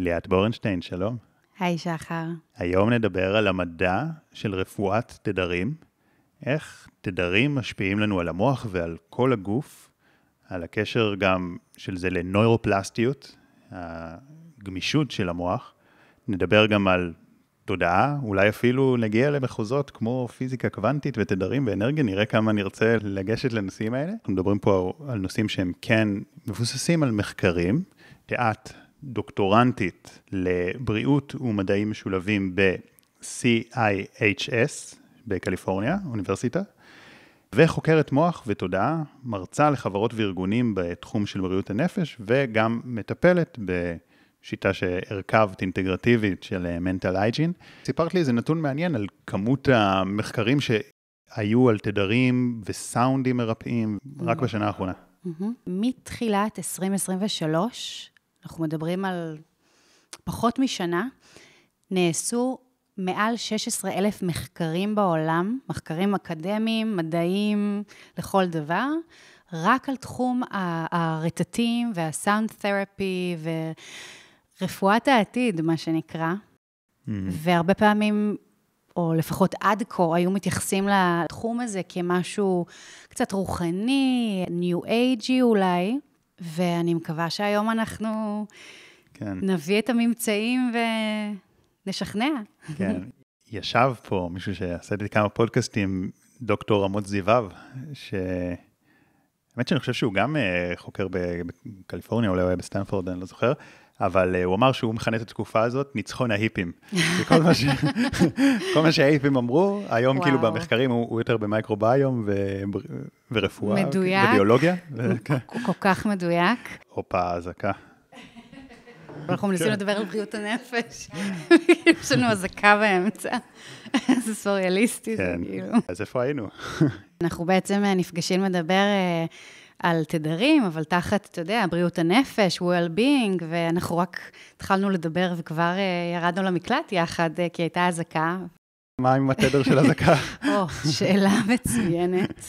ליאת בורנשטיין, שלום. היי, שחר. היום נדבר על המדע של רפואת תדרים, איך תדרים משפיעים לנו על המוח ועל כל הגוף, על הקשר גם של זה לנוירופלסטיות, הגמישות של המוח. נדבר גם על תודעה, אולי אפילו נגיע למחוזות כמו פיזיקה קוונטית ותדרים ואנרגיה, נראה כמה נרצה לגשת לנושאים האלה. אנחנו מדברים פה על נושאים שהם כן מבוססים על מחקרים. את דוקטורנטית לבריאות ומדעים משולבים ב-CIHS בקליפורניה, אוניברסיטה, וחוקרת מוח ותודעה, מרצה לחברות וארגונים בתחום של בריאות הנפש, וגם מטפלת בשיטה שהרכבת אינטגרטיבית של מנטל הייג'ין. סיפרת לי איזה נתון מעניין על כמות המחקרים שהיו על תדרים וסאונדים מרפאים רק בשנה האחרונה. מתחילת 2023, אנחנו מדברים על פחות משנה, נעשו מעל 16 אלף מחקרים בעולם, מחקרים אקדמיים, מדעיים, לכל דבר, רק על תחום הרטטים והסאונד תרפי ורפואת העתיד, מה שנקרא. Mm-hmm. והרבה פעמים, או לפחות עד כה, היו מתייחסים לתחום הזה כמשהו קצת רוחני, ניו אייג'י אולי, ואני מקווה שהיום אנחנו כן. נביא את הממצאים ונשכנע. כן. ישב פה מישהו שעשה לי כמה פודקאסטים, דוקטור אמוץ זיו אב, ש... האמת שאני חושב שהוא גם אה, חוקר בקליפורניה, אולי הוא היה בסטנפורד, אני לא זוכר, אבל אה, הוא אמר שהוא מכנה את התקופה הזאת ניצחון ההיפים. כל מה, ש... כל מה שההיפים אמרו, היום וואו. כאילו במחקרים הוא, הוא יותר במייקרוביום ו... ורפואה. מדויק. וביולוגיה. ו... הוא כל כך מדויק. הופה, אזעקה. אנחנו מנסים כן. לדבר על בריאות הנפש. יש לנו אזעקה באמצע. זה סוריאליסטי, זה כן. כאילו. אז איפה היינו? אנחנו בעצם אה, נפגשים לדבר אה, על תדרים, אבל תחת, אתה יודע, בריאות הנפש, well-being, ואנחנו רק התחלנו לדבר וכבר אה, ירדנו למקלט יחד, אה, כי הייתה אזעקה. מה עם התדר של אזעקה? או, שאלה מצוינת.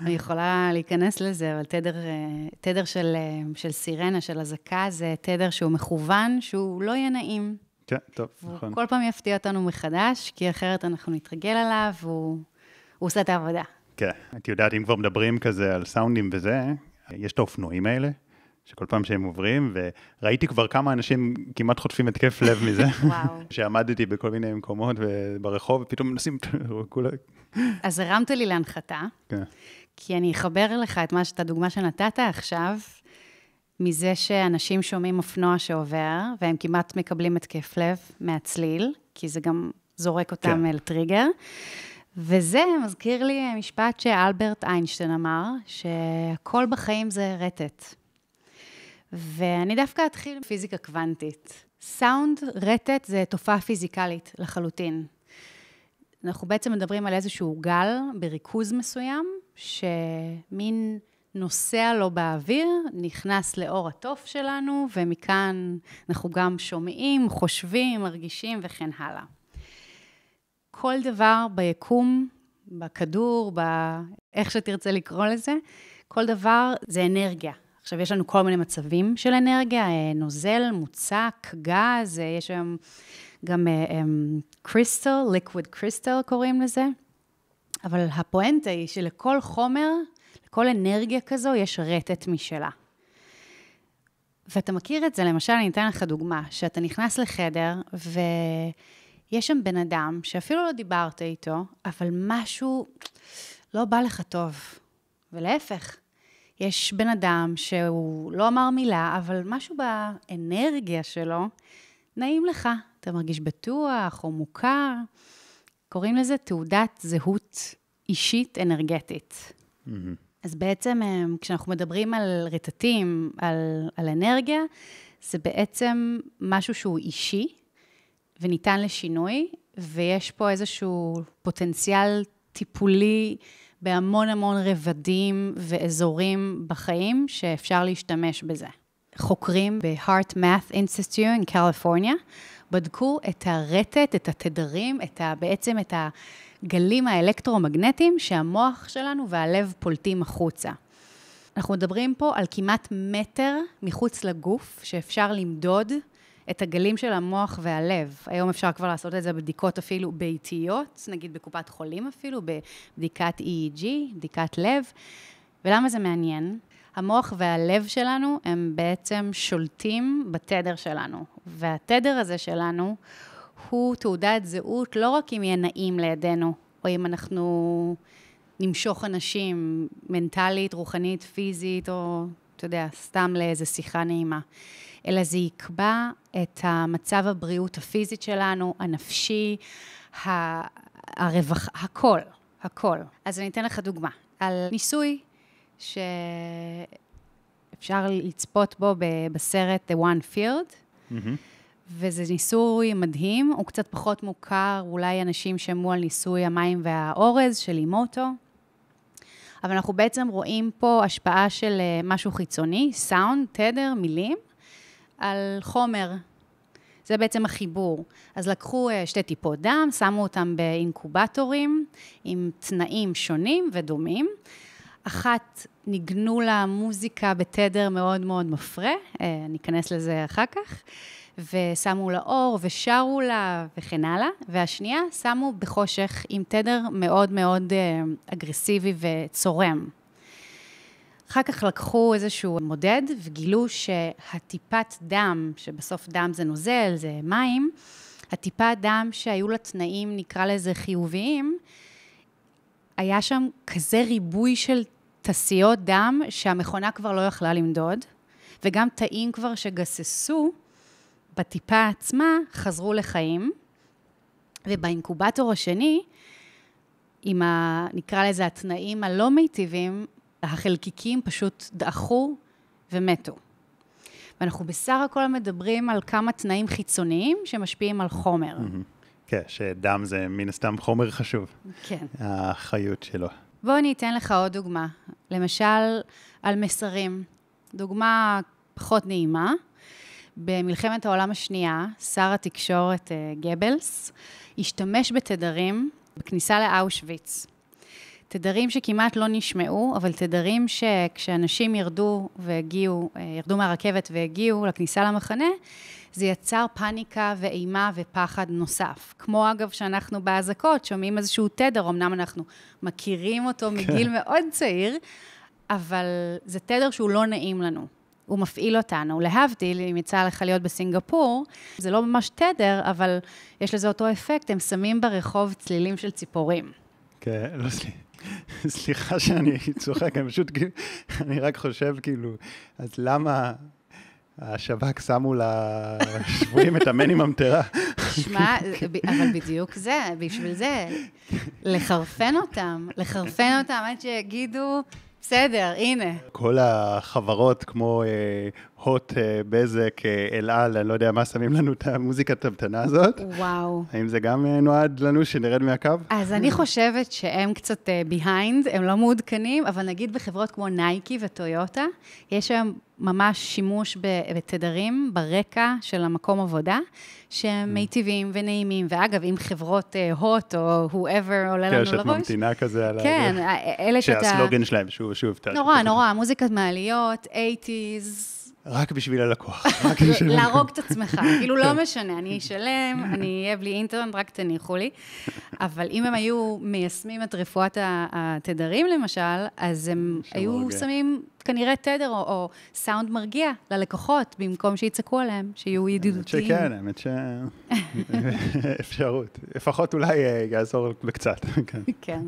אני יכולה להיכנס לזה, אבל תדר, אה, תדר של, של סירנה, של אזעקה, זה תדר שהוא מכוון, שהוא לא יהיה נעים. כן, טוב, נכון. הוא כל פעם יפתיע אותנו מחדש, כי אחרת אנחנו נתרגל עליו, והוא עושה את העבודה. כן, את יודעת, אם כבר מדברים כזה על סאונדים וזה, יש את האופנועים האלה, שכל פעם שהם עוברים, וראיתי כבר כמה אנשים כמעט חוטפים התקף לב מזה. וואו. שעמדתי בכל מיני מקומות ברחוב, ופתאום מנסים. אז הרמת לי להנחתה, כן. כי אני אחבר לך את, מה, את הדוגמה שנתת עכשיו, מזה שאנשים שומעים אופנוע שעובר, והם כמעט מקבלים התקף לב מהצליל, כי זה גם זורק אותם כן. אל טריגר. וזה מזכיר לי משפט שאלברט איינשטיין אמר, שהכל בחיים זה רטט. ואני דווקא אתחיל עם פיזיקה קוונטית. סאונד, רטט, זה תופעה פיזיקלית לחלוטין. אנחנו בעצם מדברים על איזשהו גל בריכוז מסוים, שמין נוסע לו באוויר, נכנס לאור התוף שלנו, ומכאן אנחנו גם שומעים, חושבים, מרגישים וכן הלאה. כל דבר ביקום, בכדור, באיך שתרצה לקרוא לזה, כל דבר זה אנרגיה. עכשיו, יש לנו כל מיני מצבים של אנרגיה, אה, נוזל, מוצק, גז, אה, יש היום גם קריסטל, ליקוויד קריסטל קוראים לזה. אבל הפואנטה היא שלכל חומר, לכל אנרגיה כזו, יש רטט משלה. ואתה מכיר את זה, למשל, אני אתן לך דוגמה, שאתה נכנס לחדר, ו... יש שם בן אדם שאפילו לא דיברת איתו, אבל משהו לא בא לך טוב. ולהפך, יש בן אדם שהוא לא אמר מילה, אבל משהו באנרגיה שלו נעים לך. אתה מרגיש בטוח או מוכר. קוראים לזה תעודת זהות אישית אנרגטית. Mm-hmm. אז בעצם אה, כשאנחנו מדברים על רטטים, על, על אנרגיה, זה בעצם משהו שהוא אישי, וניתן לשינוי, ויש פה איזשהו פוטנציאל טיפולי בהמון המון רבדים ואזורים בחיים שאפשר להשתמש בזה. חוקרים ב-Heart Math Institute in קליפורניה בדקו את הרטט, את התדרים, את ה, בעצם את הגלים האלקטרומגנטיים שהמוח שלנו והלב פולטים החוצה. אנחנו מדברים פה על כמעט מטר מחוץ לגוף שאפשר למדוד את הגלים של המוח והלב. היום אפשר כבר לעשות את זה בבדיקות אפילו ביתיות, נגיד בקופת חולים אפילו, בבדיקת EEG, בדיקת לב. ולמה זה מעניין? המוח והלב שלנו הם בעצם שולטים בתדר שלנו, והתדר הזה שלנו הוא תעודת זהות לא רק אם יהיה נעים לידינו, או אם אנחנו נמשוך אנשים מנטלית, רוחנית, פיזית, או, אתה יודע, סתם לאיזו שיחה נעימה. אלא זה יקבע את המצב הבריאות הפיזית שלנו, הנפשי, הרווחה, הכל, הכל. אז אני אתן לך דוגמה על ניסוי שאפשר לצפות בו בסרט The One Field. Mm-hmm. וזה ניסוי מדהים, הוא קצת פחות מוכר, אולי אנשים שמעו על ניסוי המים והאורז של אימוטו. אבל אנחנו בעצם רואים פה השפעה של אה, משהו חיצוני, סאונד, תדר, מילים, על חומר. זה בעצם החיבור. אז לקחו אה, שתי טיפות דם, שמו אותם באינקובטורים עם תנאים שונים ודומים. אחת ניגנו לה מוזיקה בתדר מאוד מאוד מפרה, אה, ניכנס לזה אחר כך. ושמו לה אור ושרו לה וכן הלאה, והשנייה שמו בחושך עם תדר מאוד מאוד אה, אגרסיבי וצורם. אחר כך לקחו איזשהו מודד וגילו שהטיפת דם, שבסוף דם זה נוזל, זה מים, הטיפת דם שהיו לה תנאים, נקרא לזה חיוביים, היה שם כזה ריבוי של תסיות דם שהמכונה כבר לא יכלה למדוד, וגם תאים כבר שגססו, בטיפה עצמה חזרו לחיים, ובאינקובטור השני, עם ה... נקרא לזה התנאים הלא מיטיבים, החלקיקים פשוט דעכו ומתו. ואנחנו בסך הכל מדברים על כמה תנאים חיצוניים שמשפיעים על חומר. כן, שדם זה מן הסתם חומר חשוב. כן. החיות שלו. בוא אני אתן לך עוד דוגמה. למשל, על מסרים. דוגמה פחות נעימה. במלחמת העולם השנייה, שר התקשורת אה, גבלס השתמש בתדרים בכניסה לאושוויץ. תדרים שכמעט לא נשמעו, אבל תדרים שכשאנשים ירדו והגיעו, אה, ירדו מהרכבת והגיעו לכניסה למחנה, זה יצר פאניקה ואימה ופחד נוסף. כמו אגב שאנחנו באזעקות שומעים איזשהו תדר, אמנם אנחנו מכירים אותו כן. מגיל מאוד צעיר, אבל זה תדר שהוא לא נעים לנו. הוא מפעיל אותנו. להבדיל, אם יצא לך להיות בסינגפור, זה לא ממש תדר, אבל יש לזה אותו אפקט, הם שמים ברחוב צלילים של ציפורים. כן, לא, סליחה. סליחה שאני צוחק, אני פשוט, אני רק חושב, כאילו, אז למה השב"כ שמו לשבויים את המן עם המטרה? שמע, אבל בדיוק זה, בשביל זה, לחרפן אותם, לחרפן אותם עד שיגידו, בסדר, הנה. כל החברות כמו אה, הוט, אה, בזק, אה, אל על, אני לא יודע מה שמים לנו את המוזיקה הטבטנה הזאת. וואו. האם זה גם אה, נועד לנו שנרד מהקו? אז אני חושבת שהם קצת ביהיינד, הם לא מעודכנים, אבל נגיד בחברות כמו נייקי וטויוטה, יש היום ממש שימוש בתדרים ברקע של המקום עבודה, שהם mm. מיטיבים ונעימים. ואגב, אם חברות הוט או whoever עולה לנו לראש... כן, שאת ממתינה כזה על... כן, אלה שאתה... שהסלוגן שלהם, שוב, שוב. נורא, נורא, מוזיקת מעליות, 80's. רק בשביל הלקוח. להרוג את עצמך, כאילו לא כן. משנה, אני אשלם, אני אהיה בלי אינטרנט, רק תניחו לי. אבל אם הם היו מיישמים את רפואת התדרים למשל, אז הם היו שמים כנראה תדר או סאונד מרגיע ללקוחות, במקום שיצעקו עליהם, שיהיו ידידותיים. שכן, האמת ש... אפשרות. לפחות אולי אה, יעזור בקצת. כן. כן.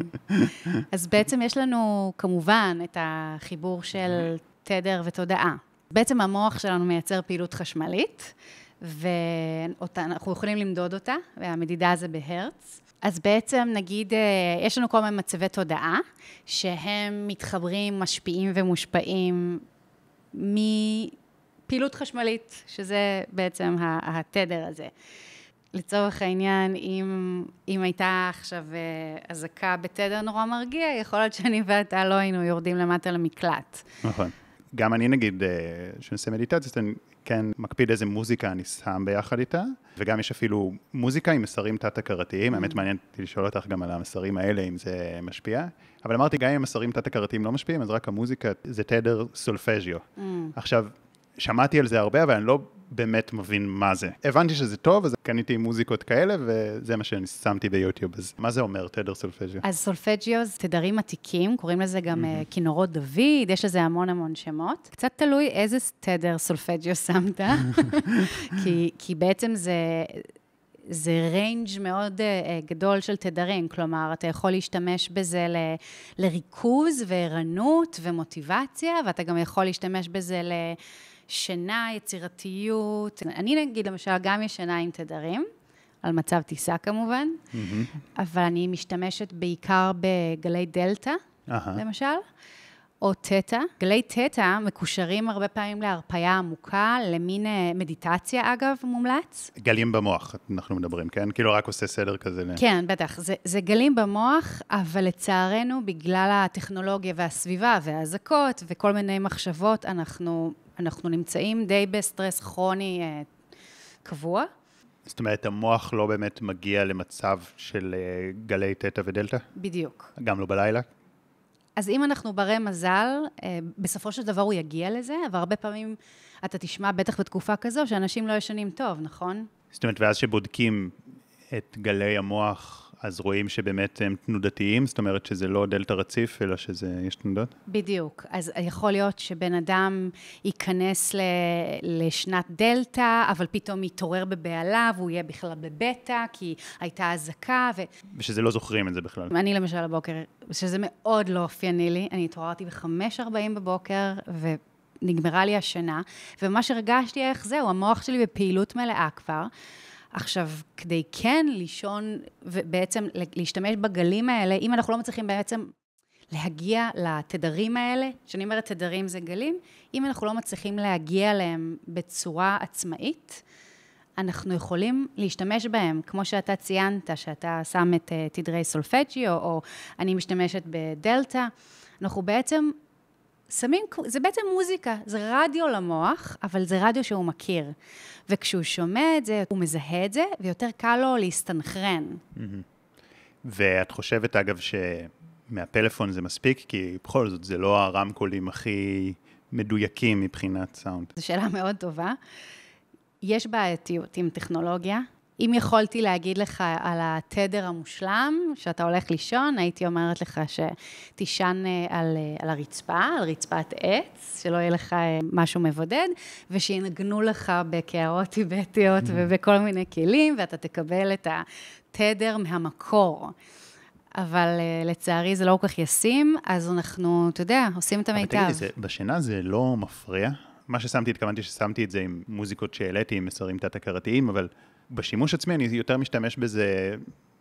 אז בעצם יש לנו כמובן את החיבור של תדר ותודעה. בעצם המוח שלנו מייצר פעילות חשמלית, ואנחנו יכולים למדוד אותה, והמדידה זה בהרץ. אז בעצם נגיד, אה, יש לנו כל מיני מצבי תודעה, שהם מתחברים, משפיעים ומושפעים מפעילות חשמלית, שזה בעצם התדר הזה. לצורך העניין, אם, אם הייתה עכשיו אה, אזעקה בתדר נורא מרגיע, יכול להיות שאני ואתה לא היינו יורדים למטה למקלט. נכון. גם אני נגיד, אה, כשאני עושה מדיטציה, אני כן מקפיד איזה מוזיקה אני שם ביחד איתה, וגם יש אפילו מוזיקה עם מסרים תת-הכרתיים, mm. האמת מעניין אותי לשאול אותך גם על המסרים האלה, אם זה משפיע. אבל אמרתי, גם אם מסרים תת-הכרתיים לא משפיעים, אז רק המוזיקה זה תדר סולפז'יו. ממ. עכשיו, שמעתי על זה הרבה, אבל אני לא באמת מבין מה זה. הבנתי שזה טוב, אז קניתי מוזיקות כאלה, וזה מה שאני שמתי ביוטיוב. אז מה זה אומר, תדר סולפג'יו? אז סולפג'יו זה תדרים עתיקים, קוראים לזה גם ממ-הממ. כינורות דוד, יש לזה המון המון שמות. קצת תלוי איזה תדר סולפג'יו שמת, כי, כי בעצם זה... זה range מאוד אה, גדול של תדרים, כלומר, אתה יכול להשתמש בזה ל, לריכוז וערנות ומוטיבציה, ואתה גם יכול להשתמש בזה לשינה, יצירתיות. אני נגיד, למשל, גם ישנה עם תדרים, על מצב טיסה כמובן, mm-hmm. אבל אני משתמשת בעיקר בגלי דלתא, uh-huh. למשל. או תטא. גלי תטא מקושרים הרבה פעמים להרפאיה עמוקה, למין אה, מדיטציה, אגב, מומלץ. גלים במוח, אנחנו מדברים, כן? כאילו רק עושה סדר כזה. כן, בטח. זה, זה גלים במוח, אבל לצערנו, בגלל הטכנולוגיה והסביבה והאזעקות וכל מיני מחשבות, אנחנו, אנחנו נמצאים די בסטרס כרוני אה, קבוע. זאת אומרת, המוח לא באמת מגיע למצב של אה, גלי תטא ודלתא? בדיוק. גם לא בלילה? אז אם אנחנו ברי מזל, אה, בסופו של דבר הוא יגיע לזה, אבל הרבה פעמים אתה תשמע, בטח בתקופה כזו, שאנשים לא ישנים טוב, נכון? זאת אומרת, ואז שבודקים את גלי המוח אז רואים שבאמת הם תנודתיים, זאת אומרת שזה לא דלתא רציף, אלא שיש תנודות? בדיוק. אז יכול להיות שבן אדם ייכנס ל, לשנת דלתא, אבל פתאום יתעורר בבהלה, והוא יהיה בכלל בבטא, כי הייתה אזעקה. ו... ושזה לא זוכרים את זה בכלל. אני למשל הבוקר, שזה מאוד לא אופייני לי, אני התעוררתי ב-5.40 בבוקר, ו... נגמרה לי השינה, ומה שהרגשתי איך זהו, המוח שלי בפעילות מלאה כבר. עכשיו, כדי כן לישון ובעצם להשתמש בגלים האלה, אם אנחנו לא מצליחים בעצם להגיע לתדרים האלה, כשאני אומרת תדרים זה גלים, אם אנחנו לא מצליחים להגיע אליהם בצורה עצמאית, אנחנו יכולים להשתמש בהם, כמו שאתה ציינת, שאתה שם את uh, תדרי סולפג'יו, או אני משתמשת בדלתא, אנחנו בעצם שמים, זה בעצם מוזיקה, זה רדיו למוח, אבל זה רדיו שהוא מכיר. וכשהוא שומע את זה, הוא מזהה את זה, ויותר קל לו להסתנכרן. ואת חושבת, אגב, שמהפלאפון זה מספיק? כי בכל זאת, זה לא הרמקולים הכי מדויקים מבחינת סאונד. זו שאלה מאוד טובה. יש בעייתיות עם טכנולוגיה, אם יכולתי להגיד לך על התדר המושלם, שאתה הולך לישון, הייתי אומרת לך שתישן אה, על, אה, על הרצפה, על רצפת עץ, שלא יהיה לך אה, משהו מבודד, ושינגנו לך בקערות טיבטיות mm-hmm. ובכל מיני כלים, ואתה תקבל את התדר מהמקור. אבל לצערי זה לא כל כך ישים, אז אנחנו, אתה יודע, עושים את המיטב. אבל תגידי, בשינה זה לא מפריע? מה ששמתי, התכוונתי ששמתי את זה עם מוזיקות שהעליתי, עם מסרים תת-הכרתיים, אבל בשימוש עצמי אני יותר משתמש בזה,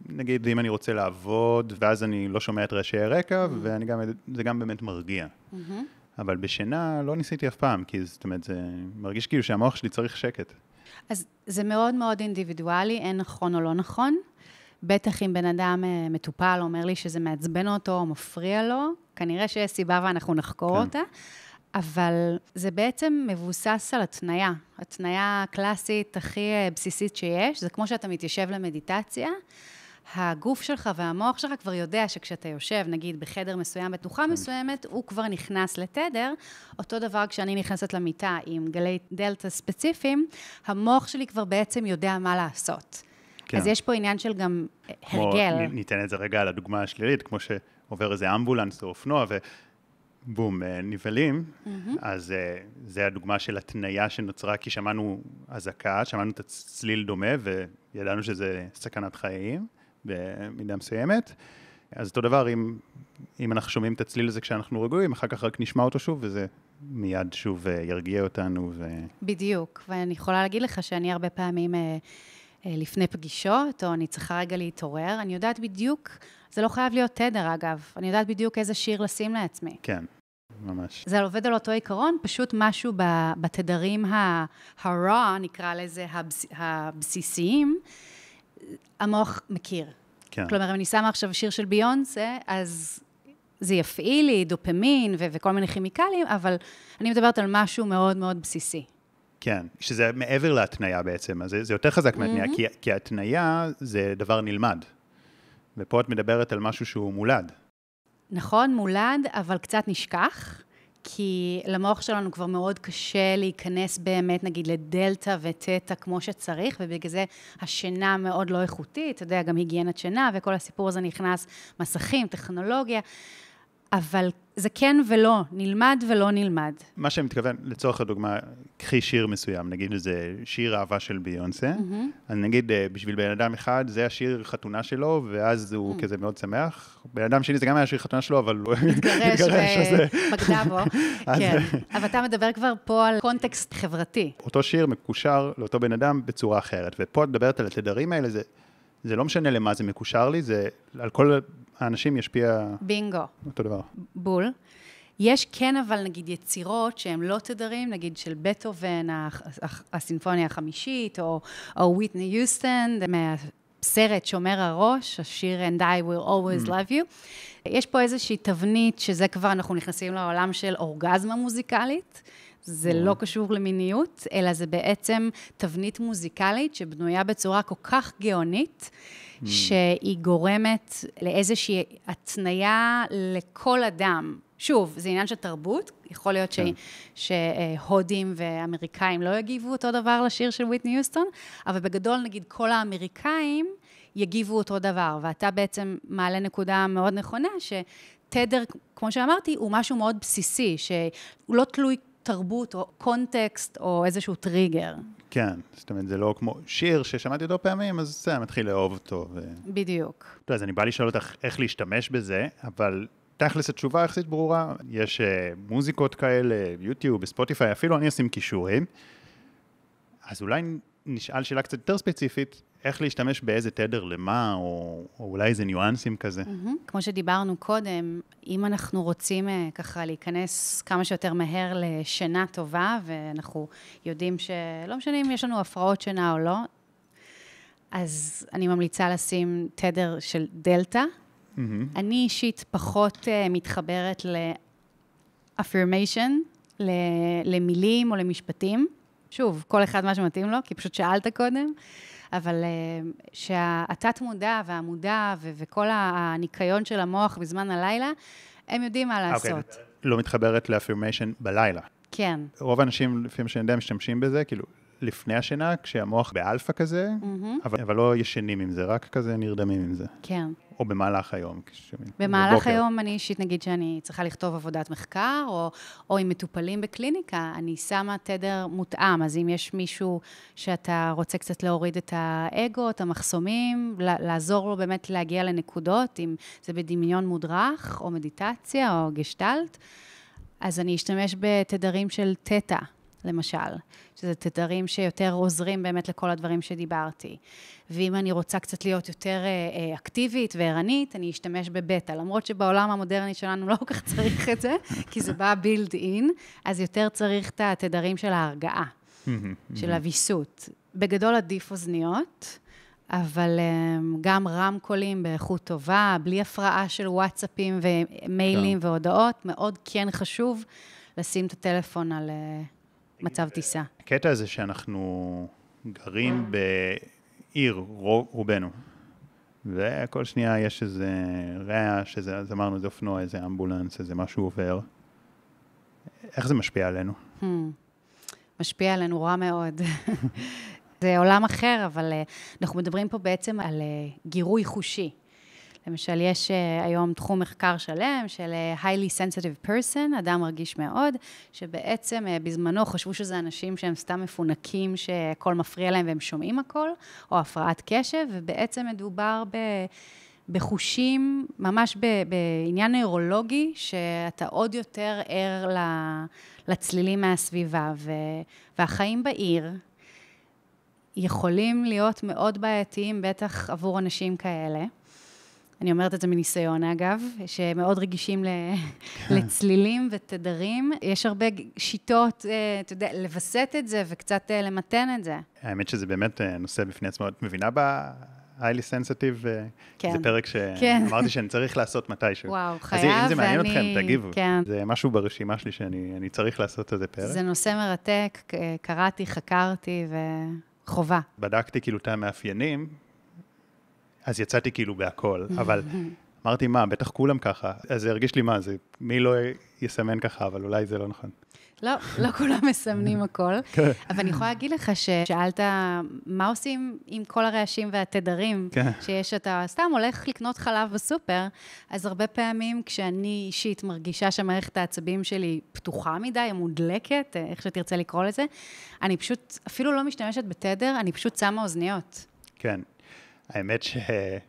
נגיד אם אני רוצה לעבוד, ואז אני לא שומע את רעשי הרקע, mm-hmm. ואני גם, זה גם באמת מרגיע. Mm-hmm. אבל בשינה לא ניסיתי אף פעם, כי זאת אומרת, זה מרגיש כאילו שהמוח שלי צריך שקט. אז זה מאוד מאוד אינדיבידואלי, אין נכון או לא נכון. בטח אם בן אדם אה, מטופל אומר לי שזה מעצבן אותו או מפריע לו, כנראה שיש סיבה ואנחנו נחקור כן. אותה. אבל זה בעצם מבוסס על התניה. התניה הקלאסית הכי אה, בסיסית שיש, זה כמו שאתה מתיישב למדיטציה, הגוף שלך והמוח שלך כבר יודע שכשאתה יושב, נגיד בחדר מסוים, בתנוחה כן. מסוימת, הוא כבר נכנס לתדר. אותו דבר כשאני נכנסת למיטה עם גלי דלתא ספציפיים, המוח שלי כבר בעצם יודע מה לעשות. כן. אז יש פה עניין של גם אה, הרגל. כמו, ניתן את זה רגע על הדוגמה השלילית, כמו שעובר איזה אמבולנס או אופנוע, ו... בום, אה, נבלים, mm-hmm. אז אה, זה הדוגמה של התניה שנוצרה, כי שמענו אזעקה, שמענו את הצליל דומה, וידענו שזה סכנת חיים במידה מסוימת. אז אותו דבר, אם, אם אנחנו שומעים את הצליל הזה כשאנחנו רגועים, אחר כך רק נשמע אותו שוב, וזה מיד שוב אה, ירגיע אותנו. ו... בדיוק, ואני יכולה להגיד לך שאני הרבה פעמים... לפני פגישות, או אני צריכה רגע להתעורר, אני יודעת בדיוק זה לא חייב להיות תדר, אגב. אני יודעת בדיוק איזה שיר לשים לעצמי. כן, ממש. זה עובד על אותו עיקרון, פשוט משהו בתדרים ה-raw, נקרא לזה, הבס, הבסיסיים, המוח מכיר. כן. כלומר, אם אני שמה עכשיו שיר של ביונסה, אז זה יפעיל לי דופמין ו- וכל מיני כימיקלים, אבל אני מדברת על משהו מאוד מאוד בסיסי. כן, שזה מעבר להתניה בעצם, אז זה, זה יותר חזק מהתניה, mm-hmm. כי, כי התניה זה דבר נלמד. ופה את מדברת על משהו שהוא מולד. נכון, מולד, אבל קצת נשכח, כי למוח שלנו כבר מאוד קשה להיכנס באמת, נגיד, לדלתא ותטא כמו שצריך, ובגלל זה השינה מאוד לא איכותית, אתה יודע, גם היגיינת שינה, וכל הסיפור הזה נכנס, מסכים, טכנולוגיה. אבל זה כן ולא, נלמד ולא נלמד. מה שאני מתכוון, לצורך הדוגמה, קחי שיר מסוים, נגיד איזה שיר אהבה של ביונסה, mm-hmm. אז נגיד אה, בשביל בן אדם אחד, זה השיר חתונה שלו, ואז הוא mm-hmm. כזה מאוד שמח. בן אדם שני זה גם היה שיר חתונה שלו, אבל הוא מתגרש ובגדה בו, כן. אבל אתה מדבר כבר פה על קונטקסט חברתי. אותו שיר מקושר לאותו בן אדם בצורה אחרת, ופה את מדברת על התדרים האלה, זה... זה לא משנה למה זה מקושר לי, זה על כל האנשים ישפיע... בינגו. אותו דבר. בול. יש כן אבל נגיד יצירות שהן לא תדרים, נגיד של בטהובן, הסימפוניה החמישית, או, או ויטני יוסטן, מהסרט שומר הראש, השיר And I will always mm. love you. יש פה איזושהי תבנית שזה כבר, אנחנו נכנסים לעולם של אורגזמה מוזיקלית. זה לא קשור למיניות, אלא זה בעצם תבנית מוזיקלית שבנויה בצורה כל כך גאונית, mm. שהיא גורמת לאיזושהי התניה לכל אדם. שוב, זה עניין של תרבות, יכול להיות כן. שהודים ואמריקאים לא יגיבו אותו דבר לשיר של ויטני יוסטון, אבל בגדול, נגיד, כל האמריקאים יגיבו אותו דבר, ואתה בעצם מעלה נקודה מאוד נכונה, שתדר, כמו שאמרתי, הוא משהו מאוד בסיסי, שהוא לא תלוי תרבות או קונטקסט או איזשהו טריגר. כן, זאת אומרת, זה לא כמו שיר ששמעתי אותו פעמים, אז זה, מתחיל לאהוב אותו. ו... בדיוק. טוב, אז אני בא לשאול אותך איך להשתמש בזה, אבל תכלס התשובה יחסית ברורה, יש uh, מוזיקות כאלה, יוטיוב, בספוטיפיי, אפילו אני אשים כישורים. אז אולי נשאל שאלה קצת יותר ספציפית, איך להשתמש באיזה תדר למה, או, או אולי איזה ניואנסים כזה. Mm-hmm. כמו שדיברנו קודם, אם אנחנו רוצים uh, ככה להיכנס כמה שיותר מהר לשינה טובה, ואנחנו יודעים שלא משנה אם יש לנו הפרעות שינה או לא, אז אני ממליצה לשים תדר של דלתא. Mm-hmm. אני אישית פחות uh, מתחברת ל-affirmation, למילים או למשפטים. שוב, כל אחד מה שמתאים לו, כי פשוט שאלת קודם. אבל uh, שהתת-מודע והמודע ו- וכל הניקיון של המוח בזמן הלילה, הם יודעים מה לעשות. Okay, אוקיי, לא מתחברת לאפירמיישן בלילה. כן. רוב האנשים, לפי מה שאני יודע, משתמשים בזה, כאילו, לפני השינה, כשהמוח באלפא כזה, mm-hmm. אבל, אבל לא ישנים עם זה, רק כזה נרדמים עם זה. כן. או במהלך היום. במהלך בבוקר. היום אני אישית, נגיד שאני צריכה לכתוב עבודת מחקר, או, או עם מטופלים בקליניקה, אני שמה תדר מותאם. אז אם יש מישהו שאתה רוצה קצת להוריד את האגו, את המחסומים, לעזור לו באמת להגיע לנקודות, אם זה בדמיון מודרך, או מדיטציה, או גשטלט, אז אני אשתמש בתדרים של תטא. למשל, שזה תדרים שיותר עוזרים באמת לכל הדברים שדיברתי. ואם אני רוצה קצת להיות יותר אה, אה, אקטיבית וערנית, אני אשתמש בבטא, למרות שבעולם המודרני שלנו לא כל כך צריך את זה, כי זה בא בילד אין, אז יותר צריך את התדרים של ההרגעה, של הוויסות. בגדול עדיף אוזניות. אבל אה, גם רמקולים באיכות טובה, בלי הפרעה של וואטסאפים ומיילים כן. והודעות, מאוד כן חשוב לשים את הטלפון על מצב טיסה. הקטע הזה שאנחנו גרים בעיר, רובנו, וכל שנייה יש איזה רעש, איזה, אז אמרנו, זה אופנוע, איזה אמבולנס, איזה משהו עובר. איך זה משפיע עלינו? Hmm. משפיע עלינו רע מאוד. זה עולם אחר, אבל uh, אנחנו מדברים פה בעצם על uh, גירוי חושי. למשל, יש uh, היום תחום מחקר שלם של uh, highly sensitive person, אדם רגיש מאוד, שבעצם uh, בזמנו חשבו שזה אנשים שהם סתם מפונקים, שהכל מפריע להם והם שומעים הכל, או הפרעת קשב, ובעצם מדובר ב... בחושים, ממש ב, בעניין נוירולוגי, שאתה עוד יותר ער לצלילים מהסביבה. ו, והחיים בעיר יכולים להיות מאוד בעייתיים, בטח עבור אנשים כאלה. אני אומרת את זה מניסיון אגב, שמאוד רגישים לצלילים ותדרים. יש הרבה שיטות, אה, אתה יודע, לווסת את זה וקצת אה, למתן את זה. האמת שזה באמת אה, נושא בפני עצמו. את מבינה ב... highly sensitive, כן. זה פרק שאמרתי כן. שאני צריך לעשות מתישהו. וואו, חייב, ואני... אז אם זה מעניין ואני... אתכם, תגיבו. כן. זה משהו ברשימה שלי שאני צריך לעשות איזה פרק. זה נושא מרתק, קראתי, חקרתי וחובה. בדקתי כאילו את המאפיינים, אז יצאתי כאילו בהכל, אבל אמרתי, מה, בטח כולם ככה. אז זה הרגיש לי מה, זה, מי לא יסמן ככה, אבל אולי זה לא נכון. לא, לא כולם מסמנים הכל. כן. אבל אני יכולה להגיד לך ששאלת, מה עושים עם כל הרעשים והתדרים כן. שיש, אתה סתם הולך לקנות חלב בסופר, אז הרבה פעמים כשאני אישית מרגישה שמערכת העצבים שלי פתוחה מדי, מודלקת, איך שתרצה לקרוא לזה, אני פשוט אפילו לא משתמשת בתדר, אני פשוט שמה אוזניות. כן. האמת ש...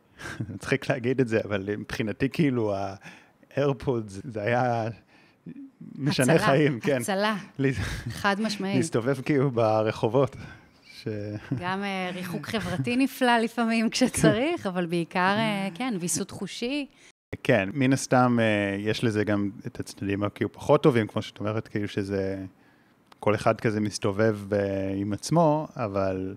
מצחיק להגיד את זה, אבל מבחינתי כאילו ה-AirPods זה היה משנה הצלה, חיים, כן. הצלה, חד משמעית. להסתובב כאילו ברחובות. ש... גם uh, ריחוק חברתי נפלא לפעמים כשצריך, אבל בעיקר, uh, כן, ויסות חושי. כן, מן הסתם uh, יש לזה גם את הצדדים הכאילו פחות טובים, כמו שאת אומרת, כאילו שזה, כל אחד כזה מסתובב uh, עם עצמו, אבל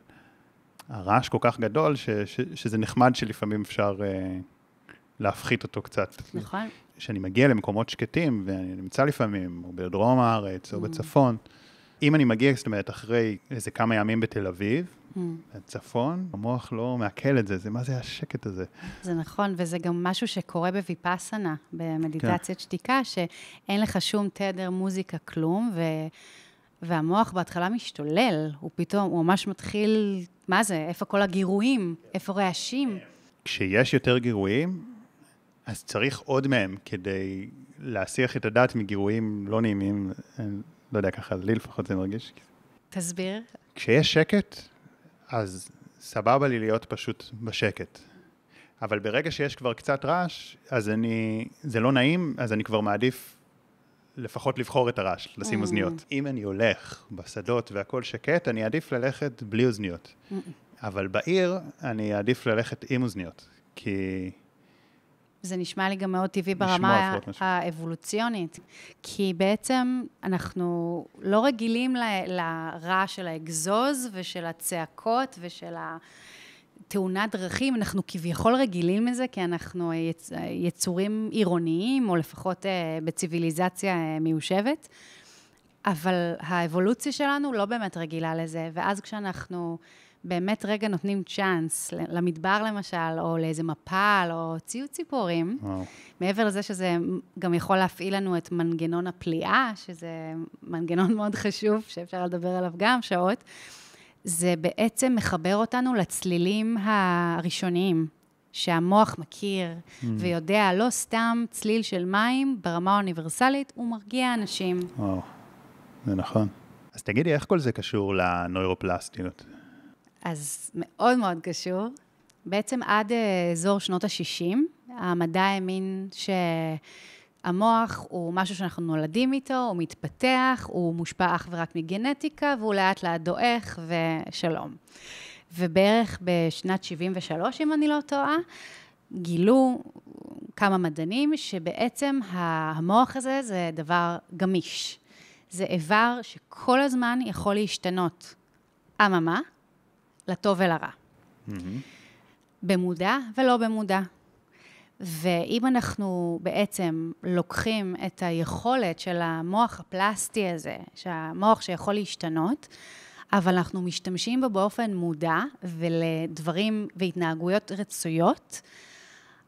הרעש כל כך גדול, ש, ש, שזה נחמד שלפעמים אפשר uh, להפחית אותו קצת. נכון. כשאני מגיע למקומות שקטים, ואני נמצא לפעמים, או בדרום הארץ, או mm. בצפון, אם אני מגיע, זאת אומרת, אחרי איזה כמה ימים בתל אביב, mm. בצפון, המוח לא מעכל את זה, זה מה זה השקט הזה. זה נכון, וזה גם משהו שקורה בוויפאסנה, במדיטציית כן. שתיקה, שאין לך שום תדר, מוזיקה, כלום, ו... והמוח בהתחלה משתולל, הוא פתאום, הוא ממש מתחיל, מה זה, איפה כל הגירויים, איפה רעשים? כשיש יותר גירויים, אז צריך עוד מהם כדי להסיח את הדעת מגירויים לא נעימים, לא יודע, ככה לי לפחות זה מרגיש. תסביר. כשיש שקט, אז סבבה לי להיות פשוט בשקט. אבל ברגע שיש כבר קצת רעש, אז אני, זה לא נעים, אז אני כבר מעדיף לפחות לבחור את הרעש, לשים mm. אוזניות. אם אני הולך בשדות והכל שקט, אני אעדיף ללכת בלי אוזניות. Mm. אבל בעיר, אני אעדיף ללכת עם אוזניות, כי... זה נשמע לי גם מאוד טבעי ברמה האבולוציונית, כי בעצם אנחנו לא רגילים לרעש של האגזוז ושל הצעקות ושל התאונת דרכים, אנחנו כביכול רגילים לזה, כי אנחנו יצ... יצורים עירוניים, או לפחות אה, בציוויליזציה אה, מיושבת, אבל האבולוציה שלנו לא באמת רגילה לזה, ואז כשאנחנו... באמת רגע נותנים צ'אנס, למדבר למשל, או לאיזה מפל, או ציוץ ציפורים, וואו. מעבר לזה שזה גם יכול להפעיל לנו את מנגנון הפליאה, שזה מנגנון מאוד חשוב, שאפשר לדבר עליו גם שעות, זה בעצם מחבר אותנו לצלילים הראשוניים. שהמוח מכיר mm. ויודע, לא סתם צליל של מים ברמה האוניברסלית, הוא מרגיע אנשים. וואו, זה נכון. אז תגידי, איך כל זה קשור לנוירופלסטיות? אז מאוד מאוד קשור. בעצם עד אה, אזור שנות ה-60, המדע האמין שהמוח הוא משהו שאנחנו נולדים איתו, הוא מתפתח, הוא מושפע אך ורק מגנטיקה, והוא לאט לאט דועך ושלום. ובערך בשנת 73, אם אני לא טועה, גילו כמה מדענים שבעצם המוח הזה זה דבר גמיש. זה איבר שכל הזמן יכול להשתנות. אממה, לטוב ולרע. Mm-hmm. במודע ולא במודע. ואם אנחנו בעצם לוקחים את היכולת של המוח הפלסטי הזה, שהמוח שיכול להשתנות, אבל אנחנו משתמשים בו באופן מודע ולדברים והתנהגויות רצויות,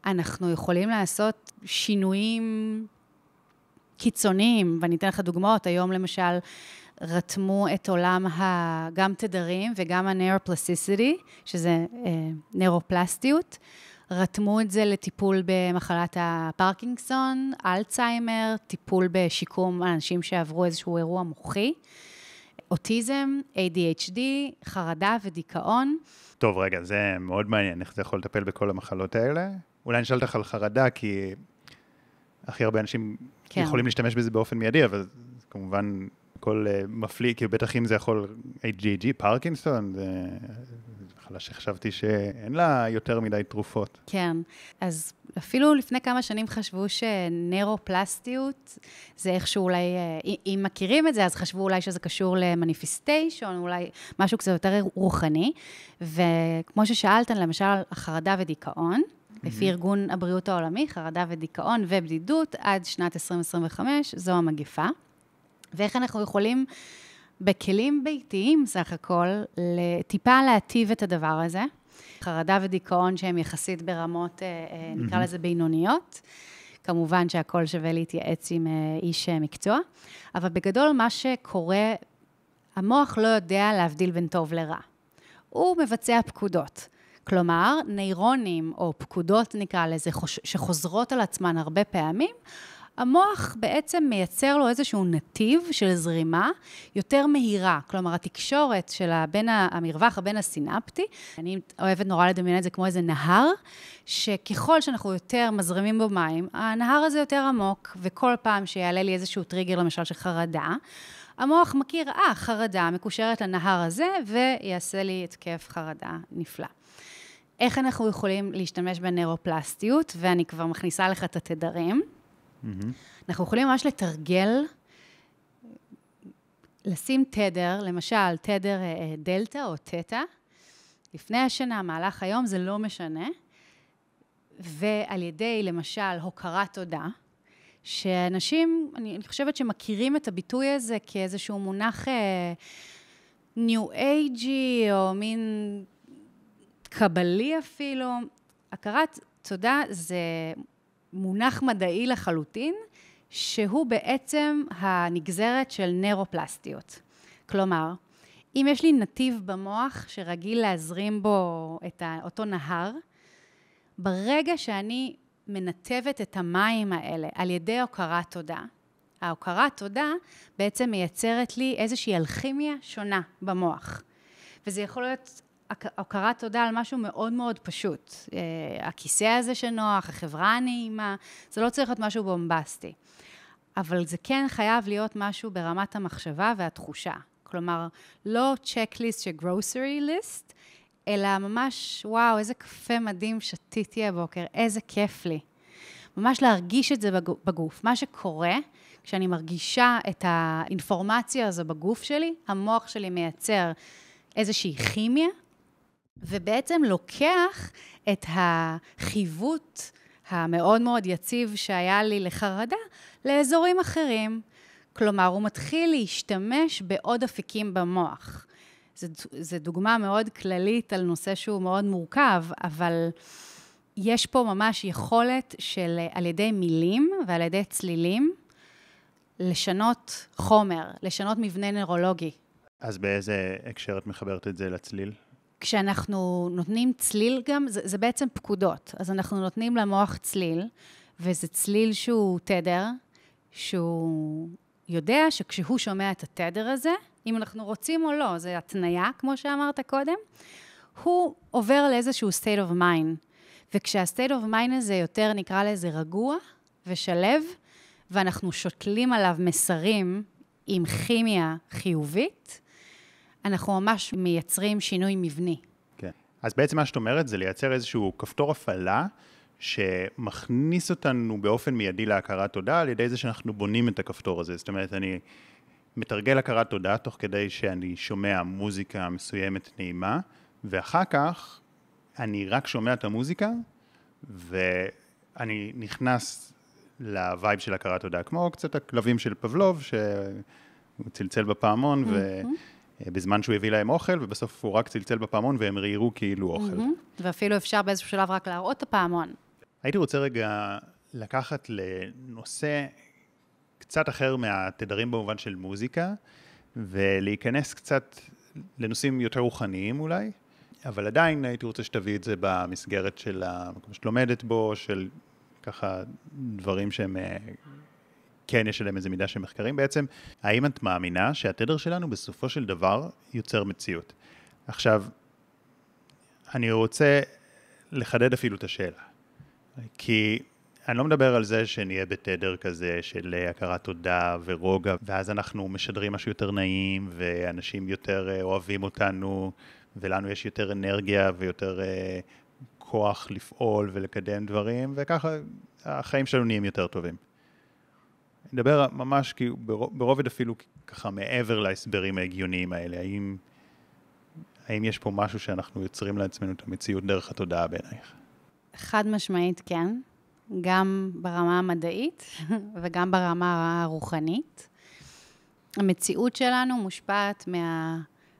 אנחנו יכולים לעשות שינויים קיצוניים, ואני אתן לך דוגמאות. היום למשל, רתמו את עולם ה... גם תדרים וגם הנאופלסיסיטי, שזה אה, נאופלסטיות. רתמו את זה לטיפול במחלת הפרקינגסון, אלצהיימר, טיפול בשיקום אנשים שעברו איזשהו אירוע מוחי, אוטיזם, ADHD, חרדה ודיכאון. טוב, רגע, זה מאוד מעניין, איך זה יכול לטפל בכל המחלות האלה? אולי אני אשאל אותך על חרדה, כי הכי הרבה אנשים כן. יכולים להשתמש בזה באופן מיידי, אבל כמובן הכל uh, מפליא, כי בטח אם זה יכול, HGG, פרקינסון, זה מחלה שחשבתי שאין לה יותר מדי תרופות. כן, אז אפילו לפני כמה שנים חשבו שנרופלסטיות זה איכשהו אולי, אה, אם מכירים את זה, אז חשבו אולי שזה קשור למניפיסטיישון, אולי משהו קצת יותר רוחני. וכמו ששאלת, למשל, החרדה ודיכאון, לפי ארגון הבריאות העולמי, חרדה ודיכאון ובדידות, עד שנת 2025, זו המגפה. ואיך אנחנו יכולים בכלים ביתיים סך הכל, טיפה להטיב את הדבר הזה. חרדה ודיכאון שהם יחסית ברמות, mm-hmm. נקרא לזה בינוניות. כמובן שהכל שווה להתייעץ עם איש מקצוע, אבל בגדול מה שקורה, המוח לא יודע להבדיל בין טוב לרע. הוא מבצע פקודות. כלומר, ניירונים, או פקודות נקרא לזה, שחוזרות על עצמן הרבה פעמים, המוח בעצם מייצר לו איזשהו נתיב של זרימה יותר מהירה. כלומר, התקשורת של בין המרווח הבין הסינפטי, אני אוהבת נורא לדמיין את זה כמו איזה נהר, שככל שאנחנו יותר מזרימים בו מים, הנהר הזה יותר עמוק, וכל פעם שיעלה לי איזשהו טריגר, למשל של חרדה, המוח מכיר, אה, חרדה מקושרת לנהר הזה, ויעשה לי התקף חרדה נפלא. איך אנחנו יכולים להשתמש בנeuropלסטיות, ואני כבר מכניסה לך את התדרים. Mm-hmm. אנחנו יכולים ממש לתרגל, לשים תדר, למשל, תדר אה, דלתא או תטא, לפני השינה, מהלך היום, זה לא משנה, ועל ידי, למשל, הוקרת תודה, שאנשים, אני, אני חושבת שמכירים את הביטוי הזה כאיזשהו מונח ניו uh, אייג'י, או מין קבלי אפילו. הכרת תודה זה מונח מדעי לחלוטין, שהוא בעצם הנגזרת של נeuropלסטיות. כלומר, אם יש לי נתיב במוח שרגיל להזרים בו את אותו נהר, ברגע שאני מנתבת את המים האלה על ידי הוקרת תודה, ההוקרת תודה בעצם מייצרת לי איזושהי אלכימיה שונה במוח. וזה יכול להיות הכרת תודה על משהו מאוד מאוד פשוט. אה, הכיסא הזה שנוח, החברה הנעימה, זה לא צריך להיות משהו בומבסטי. אבל זה כן חייב להיות משהו ברמת המחשבה והתחושה. כלומר, לא צ'קליסט של גרוסרי ליסט, אלא ממש, וואו, איזה קפה מדהים שתיתי הבוקר, איזה כיף לי. ממש להרגיש את זה בגוף. מה שקורה, כשאני מרגישה את האינפורמציה הזו בגוף שלי, המוח שלי מייצר איזושהי כימיה, ובעצם לוקח את החיווט המאוד מאוד יציב שהיה לי לחרדה לאזורים אחרים. כלומר, הוא מתחיל להשתמש בעוד אפיקים במוח. זו דוגמה מאוד כללית על נושא שהוא מאוד מורכב, אבל יש פה ממש יכולת של, על ידי מילים ועל ידי צלילים, לשנות חומר, לשנות מבנה נוירולוגי. אז באיזה הקשר את מחברת את זה לצליל? כשאנחנו נותנים צליל גם, זה, זה בעצם פקודות. אז אנחנו נותנים למוח צליל, וזה צליל שהוא תדר, שהוא יודע שכשהוא שומע את התדר הזה, אם אנחנו רוצים או לא, זה התניה, כמו שאמרת קודם, הוא עובר לאיזשהו state of mind. וכשה-state of mind הזה יותר, נקרא לזה רגוע ושלב, ואנחנו שותלים עליו מסרים עם כימיה חיובית, אנחנו ממש מייצרים שינוי מבני. כן. אז בעצם מה שאת אומרת זה לייצר איזשהו כפתור הפעלה שמכניס אותנו באופן מיידי להכרת תודה על ידי זה שאנחנו בונים את הכפתור הזה. זאת אומרת, אני מתרגל הכרת תודה תוך כדי שאני שומע מוזיקה מסוימת נעימה, ואחר כך אני רק שומע את המוזיקה, ואני נכנס לווייב של הכרת תודה, כמו קצת הכלבים של פבלוב, שהוא צלצל בפעמון, ו... בזמן שהוא הביא להם אוכל, ובסוף הוא רק צלצל בפעמון והם ראיירו כאילו אוכל. Mm-hmm. ואפילו אפשר באיזשהו שלב רק להראות את הפעמון. הייתי רוצה רגע לקחת לנושא קצת אחר מהתדרים במובן של מוזיקה, ולהיכנס קצת לנושאים יותר רוחניים אולי, אבל עדיין הייתי רוצה שתביא את זה במסגרת של המקום שאת לומדת בו, של ככה דברים שהם אה, כן יש עליהם איזה מידה של מחקרים בעצם, האם את מאמינה שהתדר שלנו בסופו של דבר יוצר מציאות? עכשיו, אני רוצה לחדד אפילו את השאלה, כי אני לא מדבר על זה שנהיה בתדר כזה של הכרת תודה ורוגע, ואז אנחנו משדרים משהו יותר נעים, ואנשים יותר אה, אוהבים אותנו, ולנו יש יותר אנרגיה ויותר אה, כוח לפעול ולקדם דברים, וככה החיים שלנו נהיים יותר טובים. אני מדבר ממש כי ברובד אפילו ככה מעבר להסברים ההגיוניים האלה, האם, האם יש פה משהו שאנחנו יוצרים לעצמנו את המציאות דרך התודעה בעינייך? חד משמעית כן, גם ברמה המדעית וגם ברמה הרוחנית. המציאות שלנו מושפעת